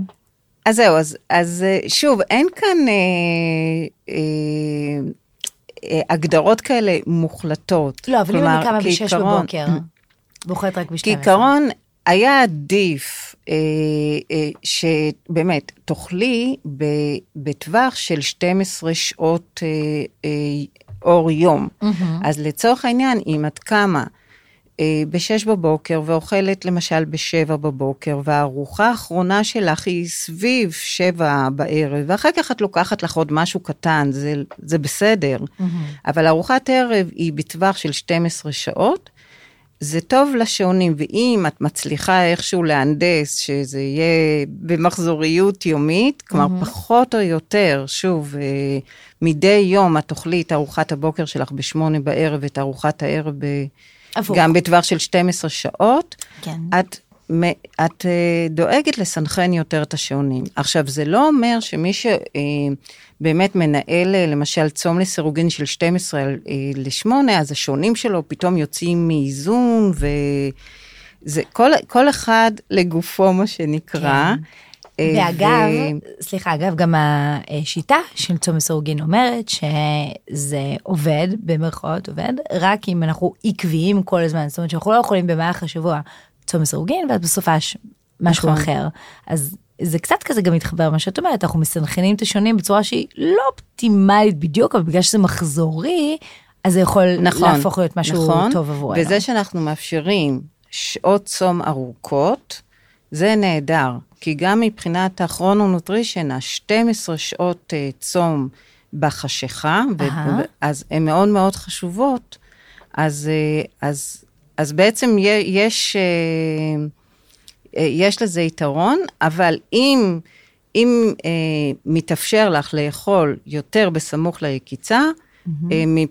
אז זהו, אז, אז שוב, אין כאן אה, אה, אה, הגדרות כאלה מוחלטות. לא, אבל אם כלומר, אני קמה ב-6 כעיקרון- בבוקר, ואוכלת רק ב-12. כעיקרון, היה עדיף אה, אה, שבאמת תאכלי ב- בטווח של 12 שעות אה, אה, אור יום. אז לצורך העניין, אם את קמה אה, ב-6 בבוקר ואוכלת למשל ב-7 בבוקר, והארוחה האחרונה שלך היא סביב 7 בערב, ואחר כך את לוקחת לך עוד משהו קטן, זה, זה בסדר. אבל ארוחת ערב היא בטווח של 12 שעות, זה טוב לשעונים, ואם את מצליחה איכשהו להנדס שזה יהיה במחזוריות יומית, כלומר פחות או יותר, שוב, אה, מדי יום את תאכלי את ארוחת הבוקר שלך בשמונה בערב, ואת ארוחת הערב ב... גם בטווח של 12 שעות, כן. את, את אה, דואגת לסנכרן יותר את השעונים. עכשיו, זה לא אומר שמי שבאמת מנהל, אה, למשל, צום לסירוגין של 12 על- אה, ל-8, אז השעונים שלו פתאום יוצאים מאיזון, וזה כל, כל אחד לגופו, מה שנקרא. כן. אה, ואגב, ו- סליחה, אגב, גם השיטה של צום מסורגין אומרת שזה עובד, במרכאות עובד, רק אם אנחנו עקביים כל הזמן, זאת אומרת שאנחנו לא יכולים במהלך השבוע צום מסורגין, ואז בסופש משהו נכון. אחר. אז זה קצת כזה גם מתחבר למה שאת אומרת, אנחנו מסנכרנים את השונים בצורה שהיא לא אופטימלית בדיוק, אבל בגלל שזה מחזורי, אז זה יכול נכון, להפוך להיות משהו נכון, טוב עבורנו. וזה שאנחנו מאפשרים שעות צום ארוכות, זה נהדר, כי גם מבחינת הכרונונוטרישן, ה-12 שעות אה, צום בחשיכה, ו- אהה. אז הן מאוד מאוד חשובות, אז, אה, אז, אז בעצם יש, אה, אה, יש לזה יתרון, אבל אם, אם אה, מתאפשר לך לאכול יותר בסמוך ליקיצה,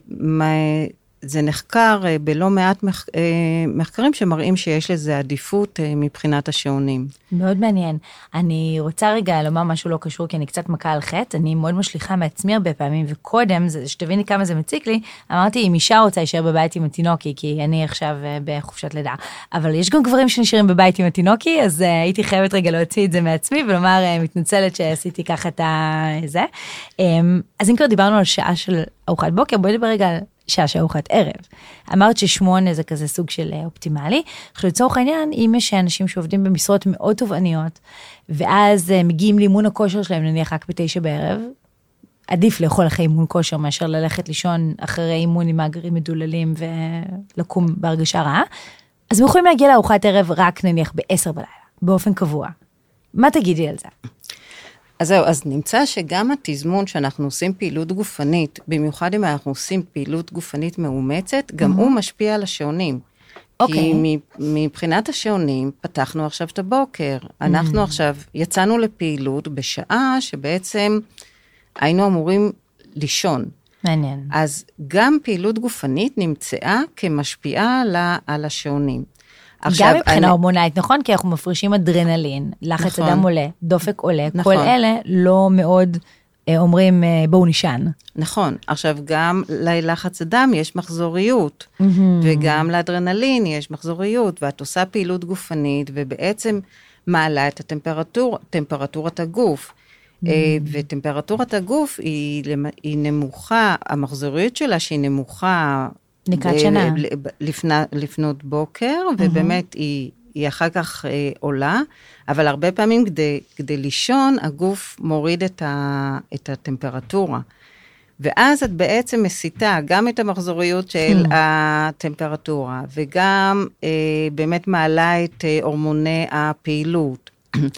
מה- זה נחקר אה, בלא מעט מח, אה, מחקרים שמראים שיש לזה עדיפות אה, מבחינת השעונים. מאוד מעניין. אני רוצה רגע לומר משהו לא קשור, כי אני קצת מכה על חטא, אני מאוד משליכה מעצמי הרבה פעמים, וקודם, שתביני כמה זה מציק לי, אמרתי, אם אישה רוצה להישאר בבית עם התינוקי, כי אני עכשיו בחופשת לידה, אבל יש גם גברים שנשארים בבית עם התינוקי, אז הייתי חייבת רגע להוציא את זה מעצמי ולומר, מתנצלת שעשיתי ככה את זה. אמ, אז אם כבר דיברנו על שעה של ארוחת בוקר, בואי נדבר רגע על שעה של ארוחת ערב. אמרת ששמונה זה כזה סוג של אה, אופטימלי. עכשיו לצורך העניין, אם יש אנשים שעובדים במשרות מאוד תובעניות, ואז אה, מגיעים לאימון הכושר שלהם נניח רק בתשע בערב, עדיף לאכול אחרי אימון כושר מאשר ללכת לישון אחרי אימון עם מאגרים מדוללים ולקום בהרגשה רעה. אז הם יכולים להגיע לארוחת ערב רק נניח ב-10 בלילה, באופן קבוע. מה תגידי על זה? אז זהו, אז נמצא שגם התזמון שאנחנו עושים פעילות גופנית, במיוחד אם אנחנו עושים פעילות גופנית מאומצת, גם הוא משפיע על השעונים. אוקיי. כי מ- מבחינת השעונים, פתחנו עכשיו את הבוקר. אנחנו עכשיו יצאנו לפעילות בשעה שבעצם היינו אמורים לישון. מעניין. אז גם פעילות גופנית נמצאה כמשפיעה על על השעונים. גם מבחינה אני- הורמונלית, נכון? כי אנחנו מפרישים אדרנלין, לחץ נכון. הדם עולה, דופק עולה, נכון. כל אלה לא מאוד אה, אומרים אה, בואו נישן. נכון. עכשיו, גם ללחץ הדם יש מחזוריות, וגם לאדרנלין יש מחזוריות, ואת עושה פעילות גופנית, ובעצם מעלה את הטמפרטור, טמפרטורת הגוף. אה, וטמפרטורת הגוף היא, היא נמוכה, המחזוריות שלה שהיא נמוכה. לקראת ב- שנה. לפני, לפנות בוקר, ובאמת היא, היא אחר כך אה, עולה, אבל הרבה פעמים כדי, כדי לישון, הגוף מוריד את, ה, את הטמפרטורה. ואז את בעצם מסיטה גם את המחזוריות של Hmm. הטמפרטורה, וגם אה, באמת מעלה את אה, הורמוני הפעילות.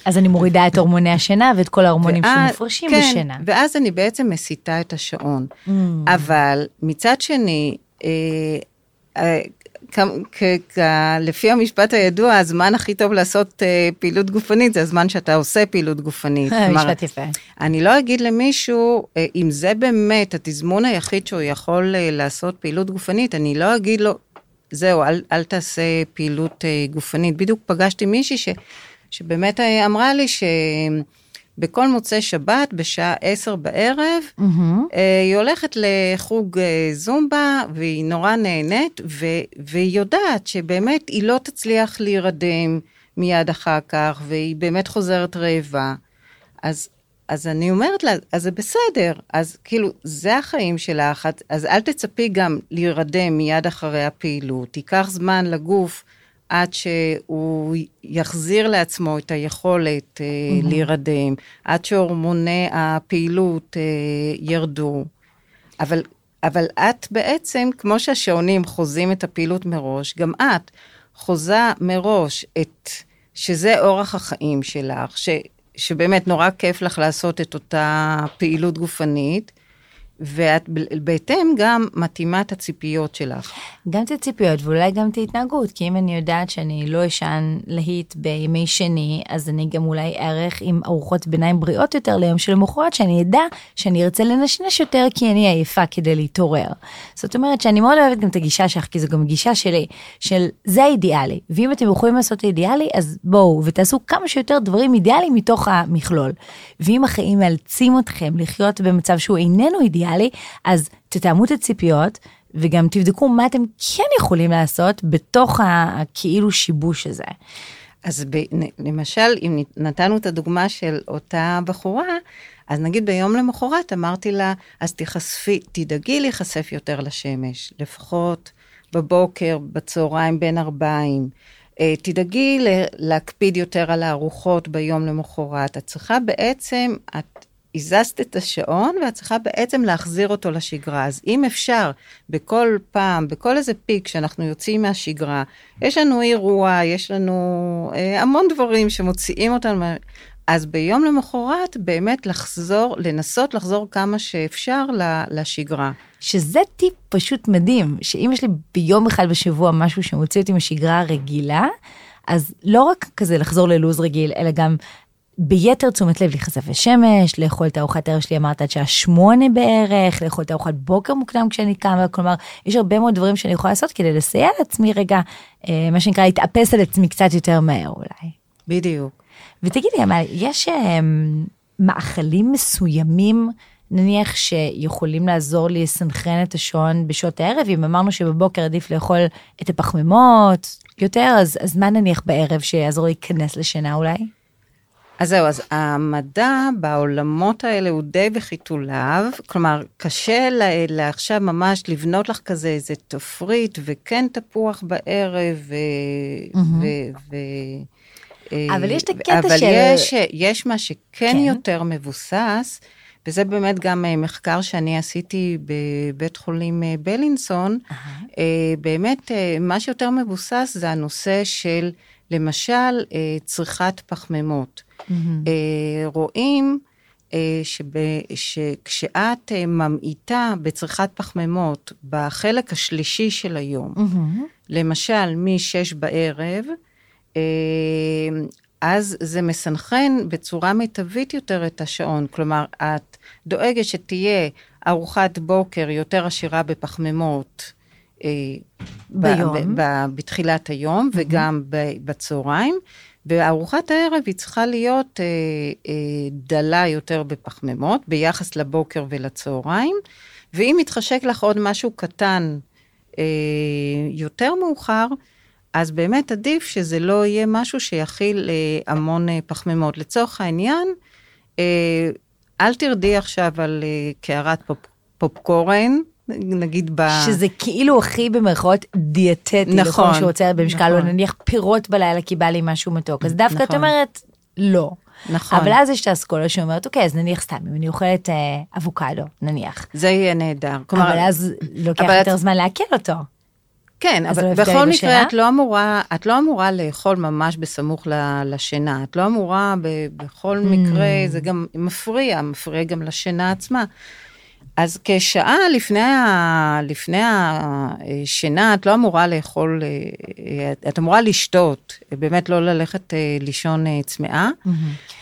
אז אני מורידה את הורמוני השינה ואת כל ההורמונים ואז- שמופרשים כן, בשינה. ואז אני בעצם מסיטה את השעון. Mm. אבל מצד שני, לפי המשפט הידוע, הזמן הכי טוב לעשות אה, פעילות גופנית זה הזמן שאתה עושה פעילות גופנית. משפט יפה. אני לא אגיד למישהו, אה, אם זה באמת התזמון היחיד שהוא יכול אה, לעשות פעילות גופנית, אני לא אגיד לו, זהו, אל, אל תעשה פעילות אה, גופנית. בדיוק פגשתי מישהי ש, שבאמת אה, אמרה לי שבכל מוצאי שבת, בשעה עשר בערב. אה, היא הולכת לחוג אה, זומבה, והיא נורא נהנית, ו, והיא יודעת שבאמת היא לא תצליח להירדם מיד אחר כך, והיא באמת חוזרת רעבה. אז, אז אני אומרת לה, אז זה בסדר, אז כאילו, זה החיים שלך, אז אל תצפי גם להירדם מיד אחרי הפעילות, ייקח זמן לגוף עד שהוא יחזיר לעצמו את היכולת אה, להירדם, עד שהורמוני הפעילות אה, ירדו. אבל, אבל את בעצם, כמו שהשעונים חוזים את הפעילות מראש, גם את חוזה מראש את, שזה אורח החיים שלך, ש, שבאמת נורא כיף לך לעשות את אותה פעילות גופנית, ואת בהתאם גם מתאימה את הציפיות שלך. גם את הציפיות ואולי גם את ההתנהגות, כי אם אני יודעת שאני לא אשן להיט בימי שני, אז אני גם אולי אערך עם ארוחות ביניים בריאות יותר ליום שלמחרת, שאני אדע שאני ארצה לנשנש יותר כי אני עייפה כדי להתעורר. זאת אומרת שאני מאוד אוהבת גם את הגישה שלך, כי זו גם גישה שלי, של זה האידיאלי, ואם אתם יכולים לעשות אידיאלי, אז בואו ותעשו כמה שיותר דברים אידיאליים מתוך המכלול. ואם החיים מאלצים אתכם לחיות במצב שהוא איננו אידיאלי, אז תתאמו את הציפיות. וגם תבדקו מה אתם כן יכולים לעשות בתוך הכאילו שיבוש הזה. אז ב, נ- למשל, אם נתנו את הדוגמה של אותה בחורה, אז נגיד ביום למחרת אמרתי לה, אז תיחשפי, תדאגי להיחשף יותר לשמש, לפחות בבוקר, בצהריים, בין ארבעים. אה, תדאגי להקפיד יותר על הארוחות ביום למחרת. את צריכה בעצם, את הזזת את השעון ואת צריכה בעצם להחזיר אותו לשגרה. אז אם אפשר, בכל פעם, בכל איזה פיק שאנחנו יוצאים מהשגרה, יש לנו אירוע, יש לנו אה, המון דברים שמוציאים אותנו, אז ביום למחרת באמת לחזור, לנסות לחזור כמה שאפשר לשגרה. שזה טיפ פשוט מדהים, שאם יש לי ביום אחד בשבוע משהו שמוציא אותי משגרה הרגילה, אז לא רק כזה לחזור ללוז רגיל, אלא גם ביתר תשומת לב להיחשף לשמש, לאכול את הארוחת ערב שלי אמרת עד שעה שמונה בערך, לאכול את הארוחת בוקר מוקדם כשאני קמה, כלומר יש הרבה מאוד דברים שאני יכולה לעשות כדי לסייע לעצמי רגע, אה, מה שנקרא להתאפס על עצמי קצת יותר מהר אולי. בדיוק. ותגידי, אבל יש אה, מאכלים מסוימים, נניח שיכולים לעזור לי לסנכרן את השעון בשעות הערב, אם אמרנו שבבוקר עדיף לאכול את הפחמימות יותר, אז, אז מה נניח בערב שיעזור להיכנס לשינה אולי? אז זהו, אז המדע בעולמות האלה הוא די בחיתוליו, כלומר, קשה לה- לעכשיו ממש לבנות לך כזה איזה תפריט, וכן תפוח בערב, ו... ו... ו... אה, אבל יש את הקטע אבל של- יש, יש מה שכן כן. יותר מבוסס, וזה באמת גם אה, מחקר שאני עשיתי בבית חולים אה, בלינסון, אה, באמת מה שיותר מבוסס זה הנושא של למשל צריכת פחמימות. אה, רואים אה, שב- שכשאת אה, ממעיטה בצריכת פחמימות בחלק השלישי של היום, למשל מ-6 בערב, אז זה מסנכרן בצורה מיטבית יותר את השעון. כלומר, את דואגת שתהיה ארוחת בוקר יותר עשירה בפחמימות. אה, ב- ביום. ב- ב- בתחילת היום וגם ב- בצהריים, וארוחת הערב היא צריכה להיות אה, אה, דלה יותר בפחמימות ביחס לבוקר ולצהריים, ואם מתחשק לך עוד משהו קטן אה, יותר מאוחר, אז באמת עדיף שזה לא יהיה משהו שיכיל אה, המון אה, פחמימות. לצורך העניין, אה, אל תרדי עכשיו על אה, קערת פופ, פופקורן, נגיד ב... שזה כאילו הכי במרכאות דיאטטי, נכון, לכל מי שרוצה במשקל, או נכון. נניח פירות בלילה כי בא לי משהו מתוק. אז דווקא את נכון. אומרת, לא. נכון. אבל אז יש את האסכולה שאומרת, אוקיי, אז נניח סתם, אם אני אוכלת אה, אבוקדו, נניח. זה יהיה נהדר. כלומר, אבל אז לוקח אבל יותר את- זמן לעכל אותו. כן, אבל לא בכל בשינה? מקרה את לא אמורה, את לא אמורה לאכול ממש בסמוך ל- לשינה. את לא אמורה, ב- בכל Mm. מקרה, זה גם מפריע, מפריע גם לשינה עצמה. אז כשעה לפני, ה, לפני השינה, את לא אמורה לאכול, אה, את- אמורה לשתות, באמת לא ללכת אה, לישון אה, צמאה.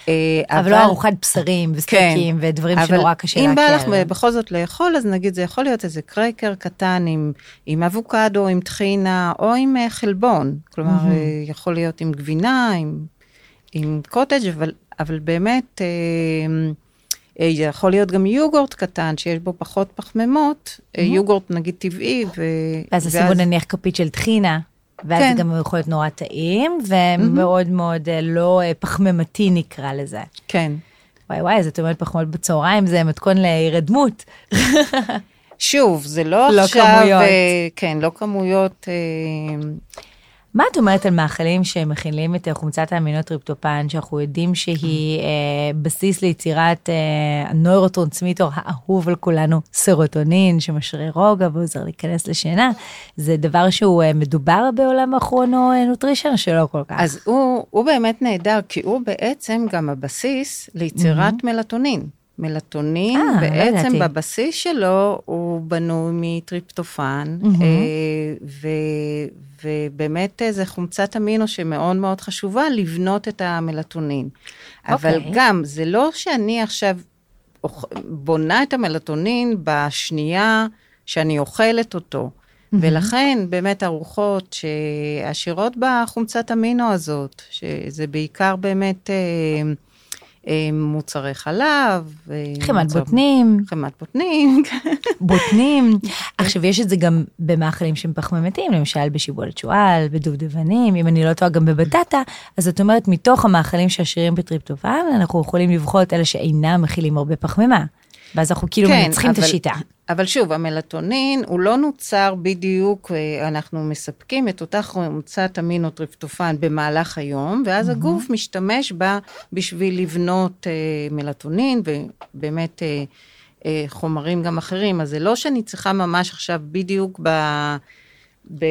אה, אבל לא ארוחת בשרים וסטייקים ודברים אבל שנורא קשה אם בא לך. בכל זאת לאכול, אז נגיד זה יכול להיות איזה קרקר קטן עם, עם אבוקדו, עם טחינה, או עם חלבון. כלומר, אה, יכול להיות עם גבינה, עם, עם קוטג', אבל, אבל באמת, אה, יכול להיות גם יוגורט קטן, שיש בו פחות פחמימות, אה, יוגורט נגיד טבעי, ו... ואז עשינו נניח כפית של טחינה. ואז כן. זה גם יכול להיות נורא טעים, ומאוד מאוד אה, לא אה, פחמימתי נקרא לזה. כן. וואי וואי, אז את אומרת פחמימות בצהריים, זה מתכון להירדמות. שוב, זה לא, לא עכשיו... כמויות. אה, כן, לא כמויות... אה, מה את אומרת על מאכלים שמכילים את אה, חומצת האמינו טריפטופן, שאנחנו יודעים שהיא אה, בסיס ליצירת אה, הנוירוטרנסמיטור האהוב על כולנו, סרוטונין, שמשרה רוגע ועוזר להיכנס לשינה? זה דבר שהוא אה, מדובר בעולם ה chrono-nutrition או שלא כל כך? אז הוא, הוא באמת נהדר, כי הוא בעצם גם הבסיס ליצירת מלטונין. מלטונין, אה, לא בעצם ידעתי. בבסיס שלו הוא בנוי מטריפטופן, אה, ו, ובאמת אה, זה חומצת אמינו שמאוד מאוד חשובה לבנות את המלטונין. אבל אוקיי. גם, זה לא שאני עכשיו בונה את המלטונין בשנייה שאני אוכלת אותו. ולכן באמת ארוחות שעשירות בחומצת אמינו הזאת, שזה בעיקר באמת אה, מוצרי חלב. אה, חמת מוצר- בוטנים, חמת בוטנים, בוטנים. עכשיו, יש את זה גם במאכלים שהם פחמימתיים, למשל בשיבולת שועל, בדובדבנים, אם אני לא טועה גם בבטטה, אז את אומרת, מתוך המאכלים שעשירים בטריפטופן, אנחנו יכולים לבחור את אלה שאינם מכילים הרבה פחמימה. ואז אנחנו כאילו מנצחים את כן, אבל- השיטה. אבל שוב, המלטונין הוא לא נוצר בדיוק, אה, אנחנו מספקים את אותה חומצת אמינו טריפטופן במהלך היום, ואז הגוף משתמש בה בשביל לבנות אה, מלטונין, ובאמת אה, אה, חומרים גם אחרים. אז זה לא שאני צריכה ממש עכשיו בדיוק ב... ב...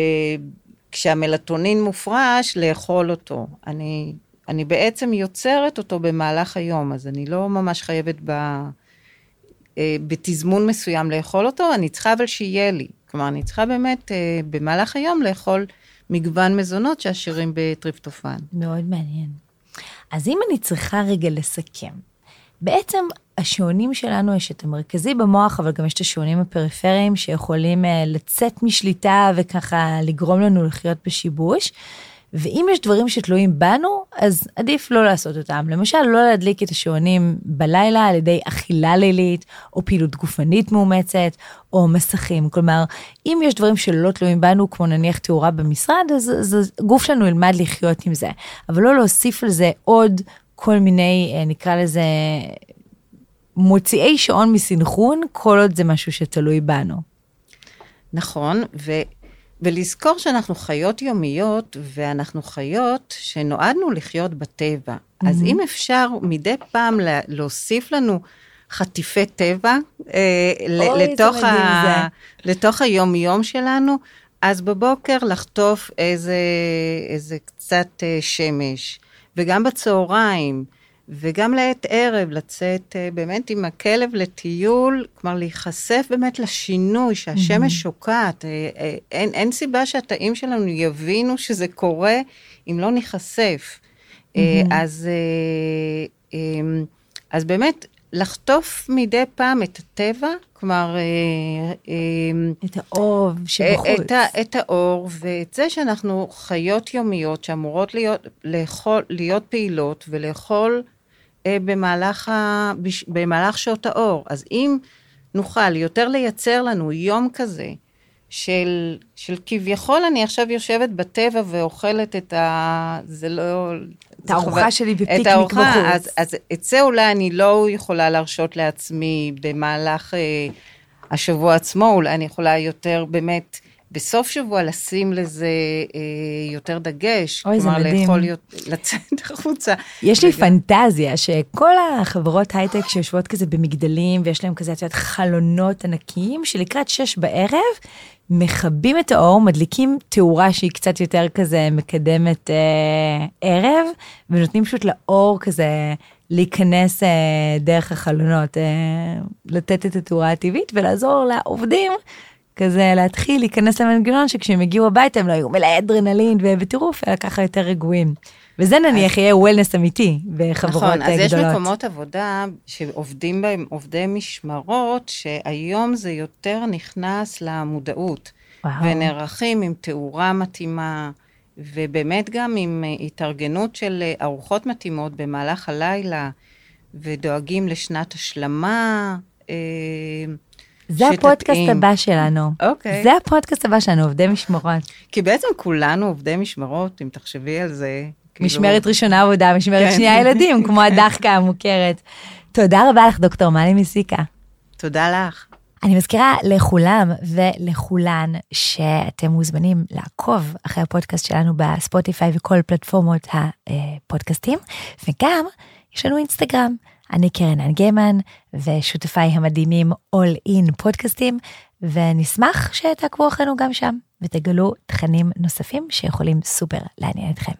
כשהמלטונין מופרש, לאכול אותו. אני, אני בעצם יוצרת אותו במהלך היום, אז אני לא ממש חייבת ב... אה, בתזמון מסוים לאכול אותו, אני צריכה אבל שיהיה לי. כלומר, אני צריכה באמת אה, במהלך היום לאכול מגוון מזונות שעשירים בטריפטופן. מאוד מעניין. אז אם אני צריכה רגע לסכם, בעצם השעונים שלנו יש את המרכזי במוח, אבל גם יש את השעונים הפריפריים שיכולים uh, לצאת משליטה וככה לגרום לנו לחיות בשיבוש. ואם יש דברים שתלויים בנו, אז עדיף לא לעשות אותם. למשל, לא להדליק את השעונים בלילה על ידי אכילה לילית, או פעילות גופנית מאומצת, או מסכים. כלומר, אם יש דברים שלא תלויים בנו, כמו נניח תאורה במשרד, אז, אז הגוף שלנו ילמד לחיות עם זה. אבל לא להוסיף על זה עוד כל מיני, אה, נקרא לזה, מוציאי שעון מסנכרון, כל עוד זה משהו שתלוי בנו. נכון, ו... ולזכור שאנחנו חיות יומיות, ואנחנו חיות שנועדנו לחיות בטבע. Mm-hmm. אז אם אפשר מדי פעם לה- להוסיף לנו חטיפי טבע אה, אוי, לתוך, ה- לתוך היום-יום שלנו, אז בבוקר לחטוף איזה, איזה קצת אה, שמש, וגם בצהריים. וגם לעת ערב, לצאת אה, באמת עם הכלב לטיול, כלומר להיחשף באמת לשינוי, שהשמש שוקעת. אה, אה, אין, אין סיבה שהתאים שלנו יבינו שזה קורה אם לא ניחשף. אה, אז, אה, אז באמת, לחטוף מדי פעם את הטבע, כלומר, אה, את האוב שבחוץ. את, את האור, ואת זה שאנחנו חיות יומיות שאמורות להיות, לאכול, להיות פעילות ולאכול במהלך, ה, במהלך שעות האור. אז אם נוכל יותר לייצר לנו יום כזה, של, של כביכול אני עכשיו יושבת בטבע ואוכלת את ה... זה לא... את הארוחה שלי בפיקניק את הארוחה, בחוץ. אז, אז את זה אולי אני לא יכולה להרשות לעצמי במהלך אה, השבוע עצמו, אולי אני יכולה יותר באמת בסוף שבוע לשים לזה אה, יותר דגש. אוי, זה כלומר, מדהים. לאכול, יות- לצאת החוצה. יש לי פנטזיה שכל החברות הייטק שיושבות כזה במגדלים ויש להם כזה, את יודעת, חלונות ענקיים שלקראת שש בערב מכבים את האור, מדליקים תאורה שהיא קצת יותר כזה מקדמת אה, ערב ונותנים פשוט לאור כזה להיכנס אה, דרך החלונות, אה, לתת את התאורה הטבעית ולעזור לעובדים. כזה להתחיל להיכנס למנגנון שכשהם יגיעו הביתה הם לא יהיו מלאי אדרנלין ובטירוף, אלא ככה יותר רגועים. וזה נניח יהיה וולנס אמיתי בחברות נכון, אה, אז יש גדולות. מקומות עבודה שעובדים בהם עובדי משמרות, שהיום זה יותר נכנס למודעות. וואו. ונערכים עם תאורה מתאימה, ובאמת גם עם אה, התארגנות של אה, ארוחות מתאימות במהלך הלילה, ודואגים לשנת השלמה. זה. הפודקאסט הבא שלנו. אוקיי. זה הפודקאסט הבא שלנו, עובדי משמרות. כי בעצם כולנו עובדי משמרות, אם תחשבי על זה. כאילו- משמרת ראשונה עבודה, משמרת כן. שנייה ילדים, כמו הדחקה המוכרת. תודה רבה לך, דוקטור מלי מסיקה. תודה לך. אני מזכירה לכולם ולכולן שאתם מוזמנים לעקוב אחרי הפודקאסט שלנו בספוטיפיי וכל פלטפורמות הפודקאסטים, וגם יש לנו אינסטגרם. אני קרן אנגמן ושותפיי המדהימים All In פודקאסטים, ונשמח שתעקבו אחרינו גם שם ותגלו תכנים נוספים שיכולים סופר לעניין אתכם.